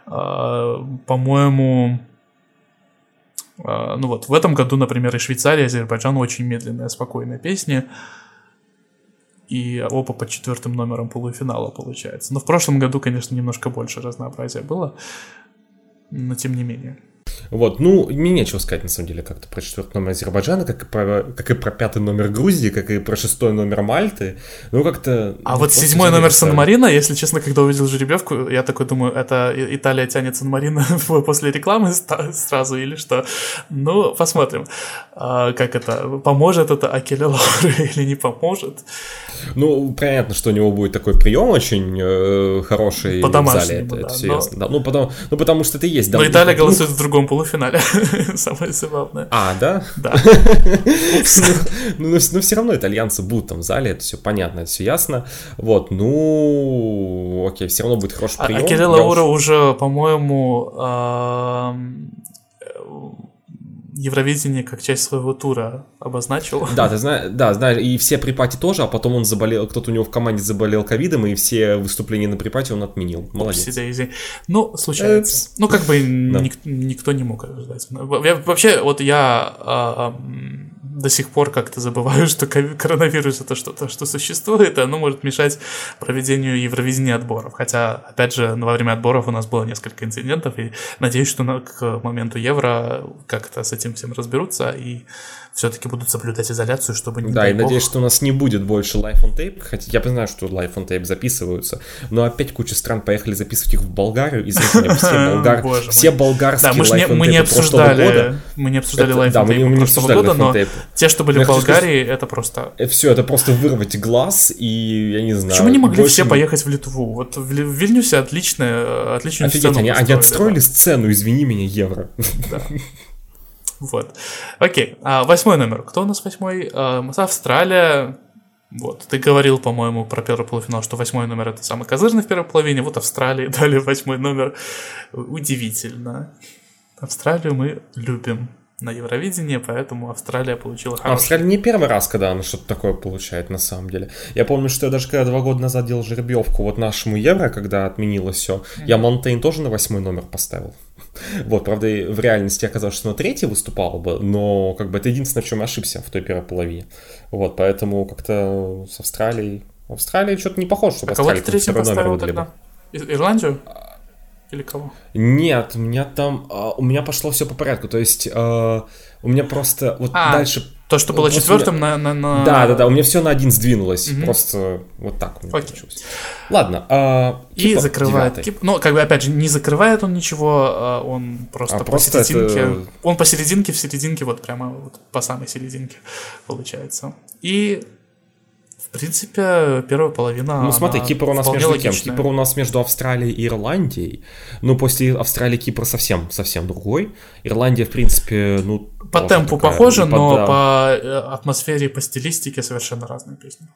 S2: А, по-моему, а, ну вот в этом году, например, и Швейцария, и Азербайджан очень медленные, спокойные песни и оба под четвертым номером полуфинала получается. Но в прошлом году, конечно, немножко больше разнообразия было, но тем не менее.
S1: Вот, ну, мне нечего сказать, на самом деле, как-то про четвертый номер Азербайджана, как и, про, как и про пятый номер Грузии, как и про шестой номер Мальты. Ну, как-то...
S2: А вот седьмой номер Сан-Марина, если честно, когда увидел жеребьевку, я такой думаю, это Италия тянет Сан-Марина после рекламы сразу или что? Ну, посмотрим, а, как это, поможет это Акеле Лауры или не поможет.
S1: Ну, понятно, что у него будет такой прием очень э, хороший
S2: в зале,
S1: это, да, это все но... ясно. Да, ну, потому, ну, потому что это есть.
S2: Да, но Италия ну, голосует в другом полуфинале. Самое забавное.
S1: А, да?
S2: Да.
S1: Ну, но ну, все равно итальянцы будут там в зале, это все понятно, это все ясно. Вот, ну, окей, все равно будет хороший прием.
S2: А Кирилл Аура уже, по-моему, Евровидение как часть своего тура обозначил.
S1: Да, ты знаешь, да, знаешь, и все припати тоже, а потом он заболел, кто-то у него в команде заболел ковидом, и все выступления на припати он отменил. Молодец.
S2: Upsi Ну, случается. Эпс. Ну, как бы да. ник- никто не мог ждать. Вообще, вот я а, до сих пор как-то забываю, что коронавирус это что-то, что существует, и оно может мешать проведению Евровидения отборов. Хотя, опять же, во время отборов у нас было несколько инцидентов, и надеюсь, что к моменту Евро как-то с этим всем разберутся, и все-таки будут соблюдать изоляцию, чтобы
S1: не Да, и бог... надеюсь, что у нас не будет больше Life on Tape, хотя я знаю, что Life on Tape записываются, но опять куча стран поехали записывать их в Болгарию, извините меня, все, болгар... все болгарские
S2: да, мы
S1: Life
S2: on
S1: мы
S2: не обсуждали, года. Мы не обсуждали Life on Tape прошлого года, но те, что были в Болгарии, это просто...
S1: Э, все, это просто вырвать глаз, и я не знаю...
S2: Почему не могли все поехать в Литву? Вот в Вильнюсе отличная, отличная
S1: Офигеть, они, они отстроили сцену, извини меня, евро. Да.
S2: Вот. Окей. А, восьмой номер. Кто у нас восьмой? А, Австралия. Вот. Ты говорил, по-моему, про первый полуфинал, что восьмой номер это самый козырный в первой половине. Вот Австралии дали восьмой номер. Удивительно. Австралию мы любим на Евровидении, поэтому Австралия получила хороший.
S1: Австралия не первый раз, когда она что-то такое получает, на самом деле. Я помню, что я даже когда два года назад делал жеребьевку вот нашему Евро, когда отменилось все, mm-hmm. я Монтейн тоже на восьмой номер поставил. Вот, правда, в реальности оказалось, что на третий выступал бы, но как бы это единственное, в чем я ошибся в той первой половине. Вот, поэтому как-то с Австралией... Австралия что-то не похоже, чтобы
S2: а Австралия кого ты третьим поставил тогда? Ирландию? Или кого?
S1: Нет, у меня там... Uh, у меня пошло все по порядку. То есть uh, у меня просто... Вот а, дальше...
S2: То, что было четвертым меня... на, на, на...
S1: Да, да, да. У меня все на один сдвинулось. Угу. Просто вот так у меня Окей. получилось. Ладно. Uh,
S2: И закрывает Кип. Ну, как бы, опять же, не закрывает он ничего, он просто а посерединке... Это... Он посерединке, в серединке, вот прямо вот по самой серединке получается. И в принципе, первая половина.
S1: Ну, смотри, Кипр у нас между логичная. кем? Кипр у нас между Австралией и Ирландией. Ну, после Австралии Кипр совсем, совсем другой. Ирландия, в принципе, ну.
S2: По темпу такая, похоже, но по, э, атмосфере, по стилистике совершенно разные песни.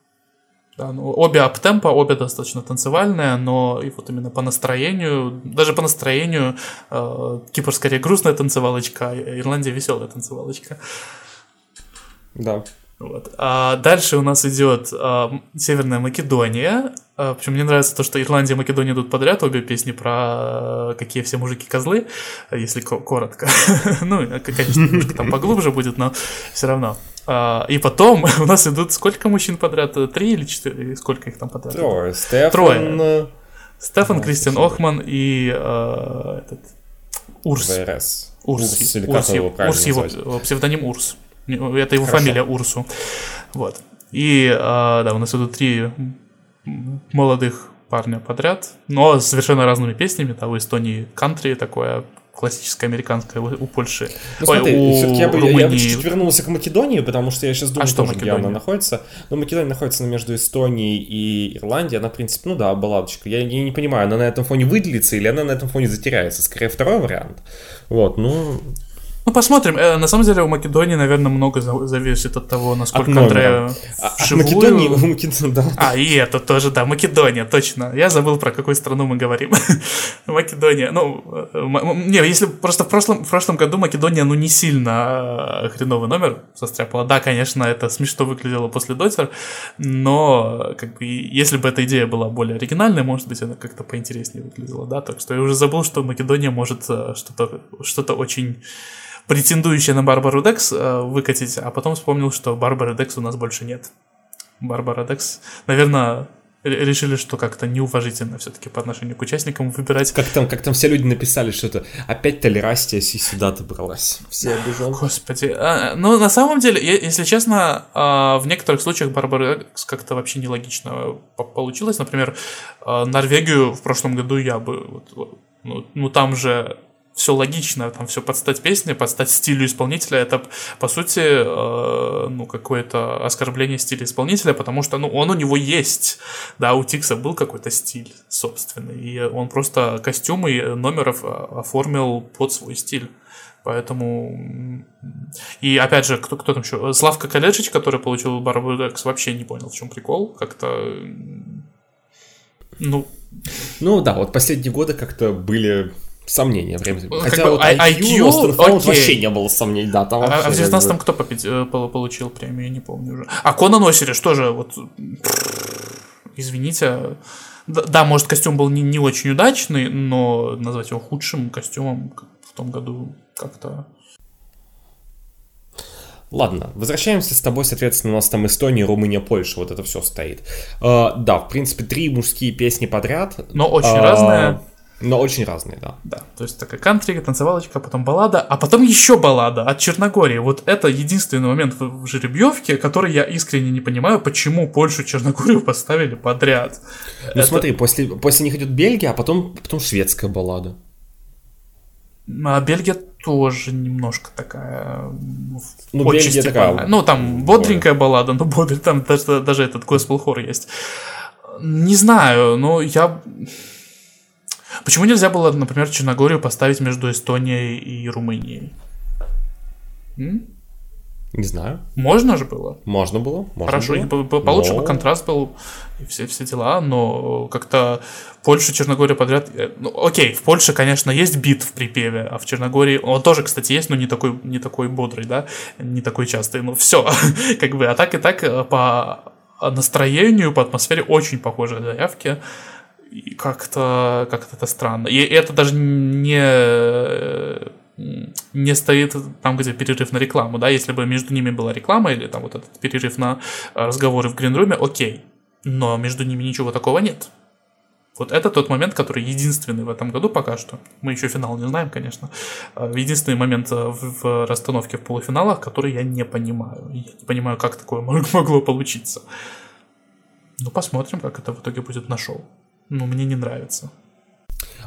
S2: Да, ну, обе аптемпа, обе достаточно танцевальные, но и вот именно по настроению, даже по настроению, э, Кипр скорее грустная танцевалочка, а Ирландия веселая танцевалочка.
S1: Да.
S2: Вот. А дальше у нас идет а, Северная Македония. А, причем мне нравится то, что Ирландия и Македония идут подряд, обе песни про а, какие все мужики козлы, если коротко. ну, конечно, немножко там поглубже будет, но все равно. А, и потом у нас идут сколько мужчин подряд? Три или четыре? Сколько их там подряд?
S1: Трое. Стефан...
S2: Трое. Стефан, Кристиан Охман и э, этот Урс. Урс. Урс, или Урс, его, Урс его псевдоним Урс. Это его Хорошо. фамилия Урсу. Вот. И а, да, у нас идут три молодых парня подряд, но с совершенно разными песнями. Там в Эстонии кантри такое классическое американское у Польши.
S1: Ну, смотри, Ой, у все-таки я бы, Румынии... я бы чуть-чуть вернулся к Македонии, потому что я сейчас думаю,
S2: а
S1: что
S2: тоже явно
S1: находится. Но Македония находится между Эстонией и Ирландией. Она, в принципе, ну да, балладочка. Я, я не понимаю, она на этом фоне выделится или она на этом фоне затеряется. Скорее, второй вариант. Вот, ну...
S2: Ну, посмотрим. Э, на самом деле у Македонии, наверное, много зависит от того, насколько от Андрея
S1: а, вживую... Македонии, у Македонии, да.
S2: А, и это тоже, да, Македония, точно. Я забыл, про какую страну мы говорим. Македония. Ну, э, не, если просто в прошлом, в прошлом году Македония, ну, не сильно э, хреновый номер состряпала. Да, конечно, это смешно выглядело после Дотер, но, как бы, если бы эта идея была более оригинальной, может быть, она как-то поинтереснее выглядела, да, так что я уже забыл, что Македония может что-то что очень претендующая на Барбару Декс э, выкатить, а потом вспомнил, что Барбары Декс у нас больше нет. Барбара Декс, наверное, решили, что как-то неуважительно все-таки по отношению к участникам выбирать.
S1: Как там, как там все люди написали, что это опять Толерастия сюда добралась. Все обижены.
S2: Господи. А, ну, на самом деле, если честно, а, в некоторых случаях Барбара как-то вообще нелогично получилось. Например, а, Норвегию в прошлом году я бы... Вот, ну, ну, там же все логично, там все под стать песне, под стать стилю исполнителя, это, по сути, э, ну, какое-то оскорбление стиля исполнителя, потому что, ну, он у него есть, да, у Тикса был какой-то стиль собственный, и он просто костюмы номеров э, оформил под свой стиль. Поэтому... И опять же, кто, кто там еще? Славка Каледжич, который получил Барбарекс, вообще не понял, в чем прикол. Как-то... Ну...
S1: Ну да, вот последние годы как-то были Сомнения время.
S2: Хотя как вот бы, IQ, IQ
S1: вообще не было сомнений, да, там
S2: А, а в 19-м кто побед... Э, получил премию, я не помню уже. А Конан Осириш тоже вот... Извините. Да, да, может, костюм был не, не очень удачный, но назвать его худшим костюмом в том году как-то...
S1: Ладно, возвращаемся с тобой, соответственно, у нас там Эстония, Румыния, Польша, вот это все стоит. Uh, да, в принципе, три мужские песни подряд.
S2: Но очень uh, разные.
S1: Но очень разные, да.
S2: Да, то есть такая кантри, танцевалочка, потом баллада, а потом еще баллада от Черногории. Вот это единственный момент в, жеребьевке, который я искренне не понимаю, почему Польшу и Черногорию поставили подряд.
S1: Ну это... смотри, после, после них идет Бельгия, а потом, потом шведская баллада.
S2: А Бельгия тоже немножко такая...
S1: Ну, Бельгия такая...
S2: Ну, там бодренькая баллада, но бодр, там даже, даже этот госпел хор есть. Не знаю, но я... Почему нельзя было, например, Черногорию поставить между Эстонией и Румынией?
S1: М? Не знаю.
S2: Можно же было?
S1: Можно было. Можно
S2: Хорошо,
S1: было.
S2: получше но... бы контраст был и все, все дела, но как-то Польша, Черногория подряд... Э, ну, окей, в Польше, конечно, есть бит в припеве, а в Черногории он тоже, кстати, есть, но не такой, не такой бодрый, да, не такой частый, но все. как бы, а так и так э, по настроению, по атмосфере очень похожие заявки и как-то как это странно. И это даже не не стоит там, где перерыв на рекламу, да, если бы между ними была реклама или там вот этот перерыв на разговоры в гринруме, окей, но между ними ничего такого нет. Вот это тот момент, который единственный в этом году пока что. Мы еще финал не знаем, конечно. А, единственный момент в расстановке в полуфиналах, который я не понимаю. Я не понимаю, как такое могло получиться. Ну, посмотрим, как это в итоге будет на шоу ну, мне не нравится.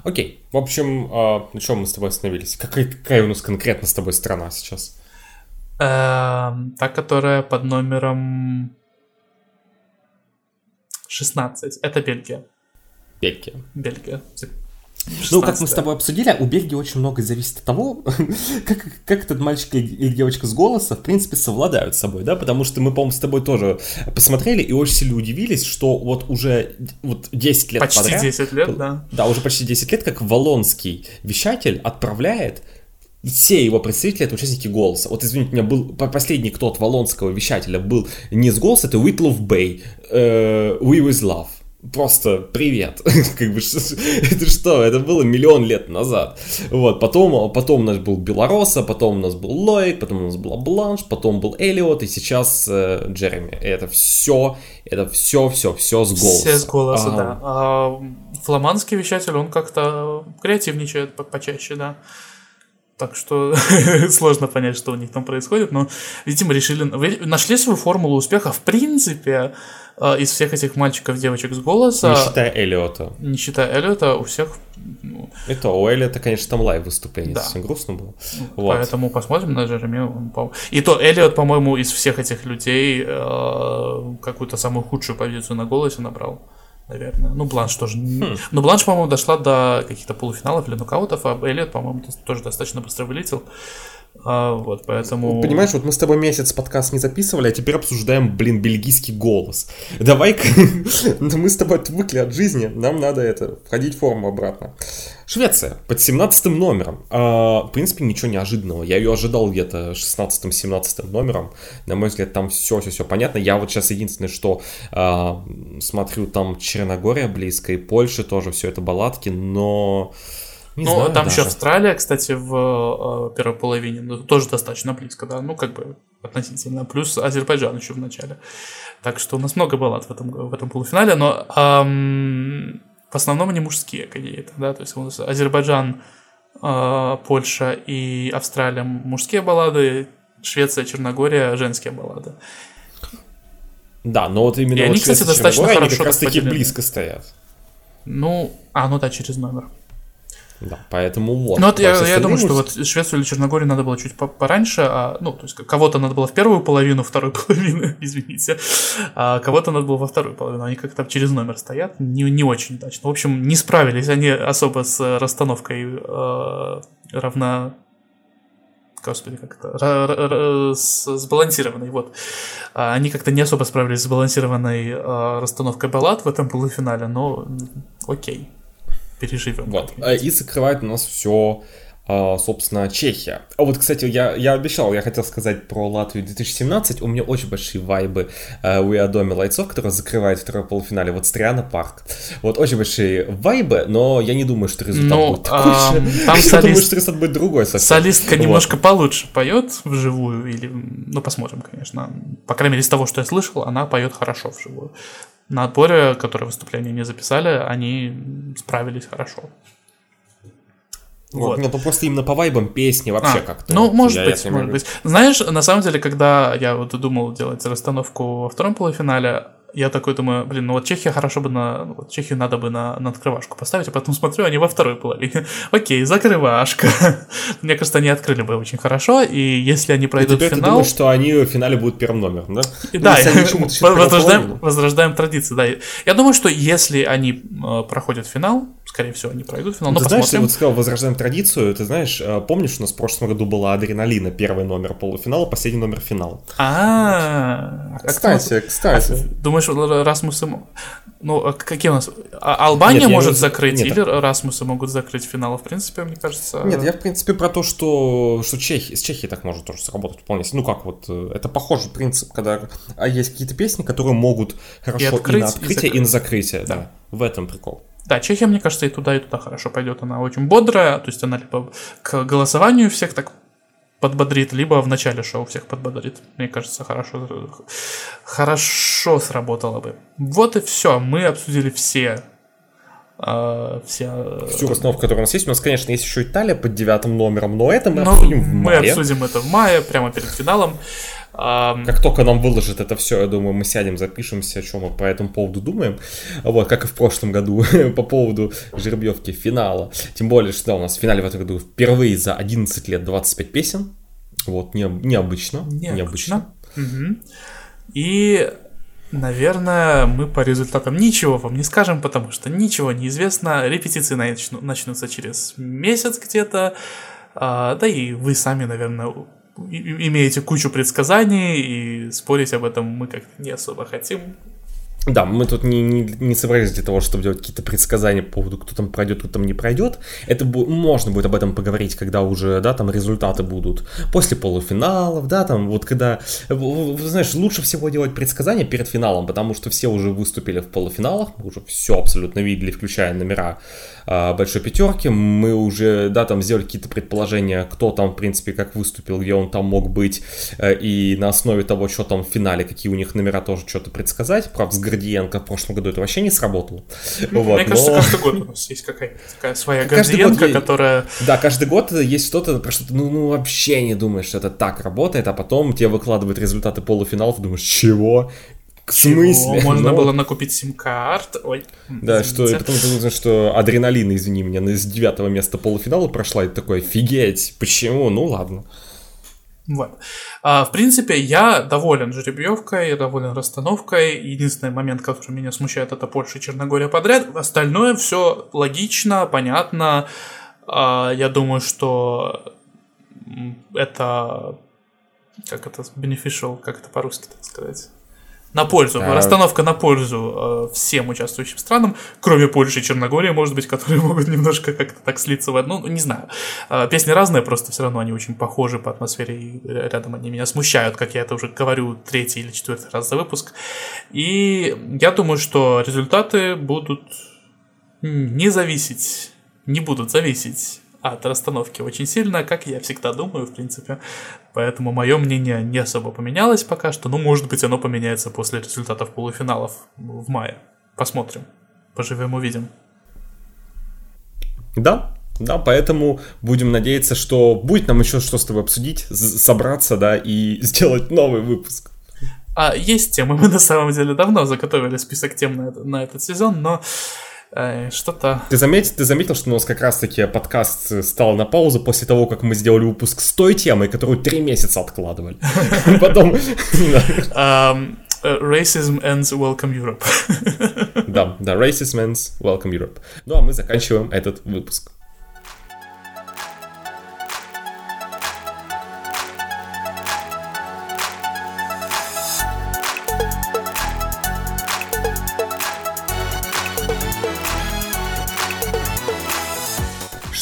S1: Окей, в общем, а, на чем мы с тобой остановились? Какая, какая у нас конкретно с тобой страна сейчас?
S2: Эм, та, которая под номером 16. Это Бельгия.
S1: Бельгия.
S2: Бельгия.
S1: Ну, как мы с тобой обсудили, у Бельгии очень много зависит от того, как, как этот мальчик или девочка с голоса, в принципе, совладают с собой, да, потому что мы, по-моему, с тобой тоже посмотрели и очень сильно удивились, что вот уже вот 10 лет
S2: почти
S1: подряд...
S2: 10 лет, да.
S1: Да, уже почти 10 лет, как Волонский вещатель отправляет все его представители это участники голоса. Вот извините, у меня был последний кто от Волонского вещателя был не с голоса, это Whitlow Bay, uh, We With Love. Просто привет. как бы, это что? Это было миллион лет назад. Вот, потом, потом у нас был Белороса, потом у нас был Лоик, потом у нас была Бланш, потом был Элиот, и сейчас э, Джереми. Это все, это все, все, все с голоса.
S2: Все с голоса, а, да. А, фламандский вещатель, он как-то креативничает почаще, да. Так что сложно понять, что у них там происходит, но, видимо, решили... Нашли свою формулу успеха. В принципе, э, из всех этих мальчиков, девочек с голоса...
S1: Не считая Эллиота.
S2: Не считая Эллиота, у всех...
S1: Ну, Это у Эллиота, конечно, там live выступление, да. совсем грустно было.
S2: Ну, вот. Поэтому посмотрим на Джереми. И то Эллиот, по-моему, из всех этих людей э, какую-то самую худшую позицию на голосе набрал наверное. Ну, Бланш тоже. Хм. Но Бланш, по-моему, дошла до каких-то полуфиналов или нокаутов, а Эллиот, по-моему, тоже достаточно быстро вылетел. А, вот, поэтому...
S1: Понимаешь, вот мы с тобой месяц подкаст не записывали, а теперь обсуждаем, блин, бельгийский голос. Давай-ка, мы с тобой отвыкли от жизни, нам надо это, входить в форму обратно. Швеция, под 17 номером. А, в принципе, ничего неожиданного. Я ее ожидал где-то 16-17 номером. На мой взгляд, там все-все-все понятно. Я вот сейчас единственное, что а, смотрю, там Черногория близко и Польша тоже все это балладки, но...
S2: Не ну, знаю там даже. еще Австралия, кстати, в э, первой половине, ну, тоже достаточно близко, да, ну, как бы относительно. Плюс Азербайджан еще в начале. Так что у нас много баллад в этом, в этом полуфинале, но эм, в основном они мужские какие-то, да, то есть у нас Азербайджан, э, Польша и Австралия мужские баллады, Швеция, Черногория женские баллады.
S1: Да, но вот именно и вот
S2: они, кстати, достаточно хорошо они
S1: как раз таки близко стоят.
S2: Ну, а, ну да, через номер.
S1: Да, поэтому вот.
S2: Ну вот я, я думаю, что вот Швецию или Черногорию надо было чуть пораньше, а, ну, то есть кого-то надо было в первую половину, вторую половину, извините, а кого-то надо было во вторую половину, они как-то через номер стоят, не, не очень удачно. В общем, не справились они особо с расстановкой э, равна господи, как это, сбалансированной, вот. А они как-то не особо справились с сбалансированной э, расстановкой баллад в этом полуфинале, но окей переживем.
S1: Вот. И закрывает у нас все а, собственно, Чехия. А вот, кстати, я, я обещал, я хотел сказать про Латвию 2017. У меня очень большие вайбы uh, у Адоми Лайцов, который закрывает второй полуфинале. Вот Стриана Парк. Вот очень большие вайбы, но я не думаю, что результат ну, будет такой а, же. Там я солист... думаю, что результат будет другой совсем.
S2: Солистка вот. немножко получше поет вживую. Или, ну, посмотрим, конечно. По крайней мере, из того, что я слышал, она поет хорошо вживую. На отборе, которые выступления не записали, они справились хорошо.
S1: Вот. Нет, ну просто именно по вайбам песни вообще
S2: а,
S1: как-то.
S2: Ну, может я, быть, я может быть. Знаешь, на самом деле, когда я вот думал делать расстановку во втором полуфинале, я такой думаю, блин, ну вот Чехия хорошо бы на... Ну вот Чехию надо бы на, на открывашку поставить, а потом смотрю, они во второй половине. Окей, закрывашка. Мне кажется, они открыли бы очень хорошо, и если они пройдут
S1: и теперь
S2: финал...
S1: ты думаешь, что они в финале будут первым номером, да?
S2: Да, ну, возрождаем, возрождаем традиции, да. Я думаю, что если они э, проходят финал, скорее всего, они пройдут финал.
S1: Ну, ты знаешь, ты вот сказал, возрождаем традицию, ты знаешь, э, помнишь, у нас в прошлом году была Адреналина, первый номер полуфинала, последний номер финал.
S2: А,
S1: кстати, кстати.
S2: Думаешь, Расмусы... Ну, а какие у нас... А, Албания может закрыть, или Расмусы могут закрыть финал, в принципе, мне кажется...
S1: Нет, я, в принципе, про то, что, что Чехия, с Чехией так может тоже сработать вполне. Ну, как вот, э, это похожий принцип, когда есть какие-то песни, которые могут хорошо и, открыть, и на открытие, и, и на закрытие, да. да. В этом прикол.
S2: Да, Чехия, мне кажется, и туда, и туда хорошо пойдет. Она очень бодрая, то есть она либо к голосованию всех так подбодрит, либо в начале шоу всех подбодрит. Мне кажется, хорошо, хорошо сработало бы. Вот и все. Мы обсудили все Uh, вся...
S1: Всю расстановку, которая у нас есть. У нас, конечно, есть еще Италия под девятым номером, но это мы но обсудим в мае.
S2: Мы обсудим это в мае, прямо перед финалом.
S1: Как только нам выложат это все, я думаю, мы сядем, запишемся, о чем мы по этому поводу думаем. Вот, как и в прошлом году, по поводу жеребьевки финала. Тем более, что у нас в финале в этом году впервые за 11 лет 25 песен. Вот, не, необычно.
S2: Необычно. необычно. Угу. И Наверное, мы по результатам ничего вам не скажем, потому что ничего не известно. Репетиции начну, начнутся через месяц где-то. А, да и вы сами, наверное, имеете кучу предсказаний, и спорить об этом мы как-то не особо хотим.
S1: Да, мы тут не, не, не собрались для того, чтобы делать какие-то предсказания по поводу, кто там пройдет, кто там не пройдет. Это бу- можно будет об этом поговорить, когда уже, да, там результаты будут после полуфиналов, да, там вот когда, знаешь, лучше всего делать предсказания перед финалом, потому что все уже выступили в полуфиналах, мы уже все абсолютно видели, включая номера большой пятерки, мы уже, да, там сделали какие-то предположения, кто там, в принципе, как выступил, где он там мог быть, э, и на основе того, что там в финале, какие у них номера, тоже что-то предсказать, правда, с Гордиенко в прошлом году это вообще не сработало.
S2: Ну, вот, Мне но... кажется, каждый год у нас есть какая-то такая своя Гордиенко, которая...
S1: Да, каждый год есть что-то, про что ты ну, ну, вообще не думаешь, что это так работает, а потом тебе выкладывают результаты полуфиналов, думаешь, чего?
S2: К смысле? Можно ну, было накупить сим-карт. Ой.
S1: Да, извините. что и потом ты узнаешь, что адреналин, извини меня, с девятого места полуфинала прошла, и такой, офигеть, почему? Ну ладно.
S2: Вот. А, в принципе, я доволен жеребьевкой, я доволен расстановкой. Единственный момент, который меня смущает, это Польша и Черногория подряд. Остальное все логично, понятно. А, я думаю, что это как это beneficial, как это по-русски так сказать на пользу, а... расстановка на пользу э, всем участвующим странам, кроме Польши и Черногории, может быть, которые могут немножко как-то так слиться в одну, ну, не знаю. Э, песни разные, просто все равно они очень похожи по атмосфере, и рядом они меня смущают, как я это уже говорю третий или четвертый раз за выпуск. И я думаю, что результаты будут не зависеть, не будут зависеть от расстановки очень сильно, как я всегда думаю, в принципе. Поэтому мое мнение не особо поменялось пока что. Ну, может быть, оно поменяется после результатов полуфиналов в мае. Посмотрим. Поживем, увидим.
S1: Да, да, поэтому будем надеяться, что будет нам еще что с тобой обсудить, собраться, да, и сделать новый выпуск.
S2: А есть темы, мы на самом деле давно заготовили список тем на, это, на этот сезон, но что-то...
S1: Ты заметил, ты заметил, что у нас как раз-таки подкаст стал на паузу после того, как мы сделали выпуск с той темой, которую три месяца откладывали. Потом...
S2: Э, racism ends Welcome Europe.
S1: Да, да, Racism ends Welcome Europe. Ну а мы заканчиваем этот выпуск.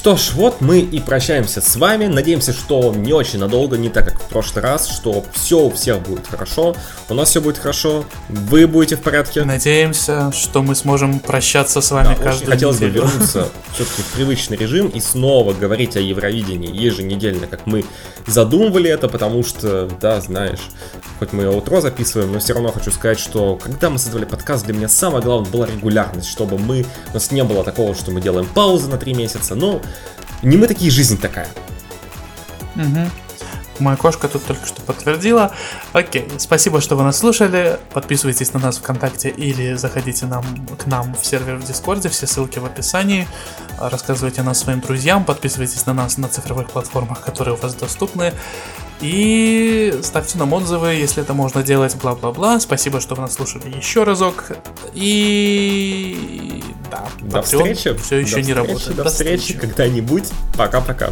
S1: Что ж, вот мы и прощаемся с вами. Надеемся, что не очень надолго, не так как в прошлый раз, что все у всех будет хорошо. У нас все будет хорошо, вы будете в порядке.
S2: Надеемся, что мы сможем прощаться с вами да, каждый
S1: Хотелось бы вернуться все-таки в привычный режим и снова говорить о Евровидении еженедельно, как мы задумывали это, потому что, да, знаешь, хоть мы утро записываем, но все равно хочу сказать, что когда мы создавали подкаст, для меня самое главное была регулярность, чтобы мы, у нас не было такого, что мы делаем паузы на три месяца, но не мы такие, жизнь такая.
S2: Угу. Моя кошка тут только что подтвердила. Окей, спасибо, что вы нас слушали. Подписывайтесь на нас ВКонтакте или заходите нам, к нам в сервер в Дискорде. Все ссылки в описании. Рассказывайте нас своим друзьям. Подписывайтесь на нас на цифровых платформах, которые у вас доступны. И ставьте нам отзывы, если это можно делать, бла-бла-бла. Спасибо, что вы нас слушали еще разок. И да,
S1: до встречи.
S2: Все еще до не
S1: встречи,
S2: работает.
S1: До, до встречи, встречи. когда-нибудь. Пока-пока.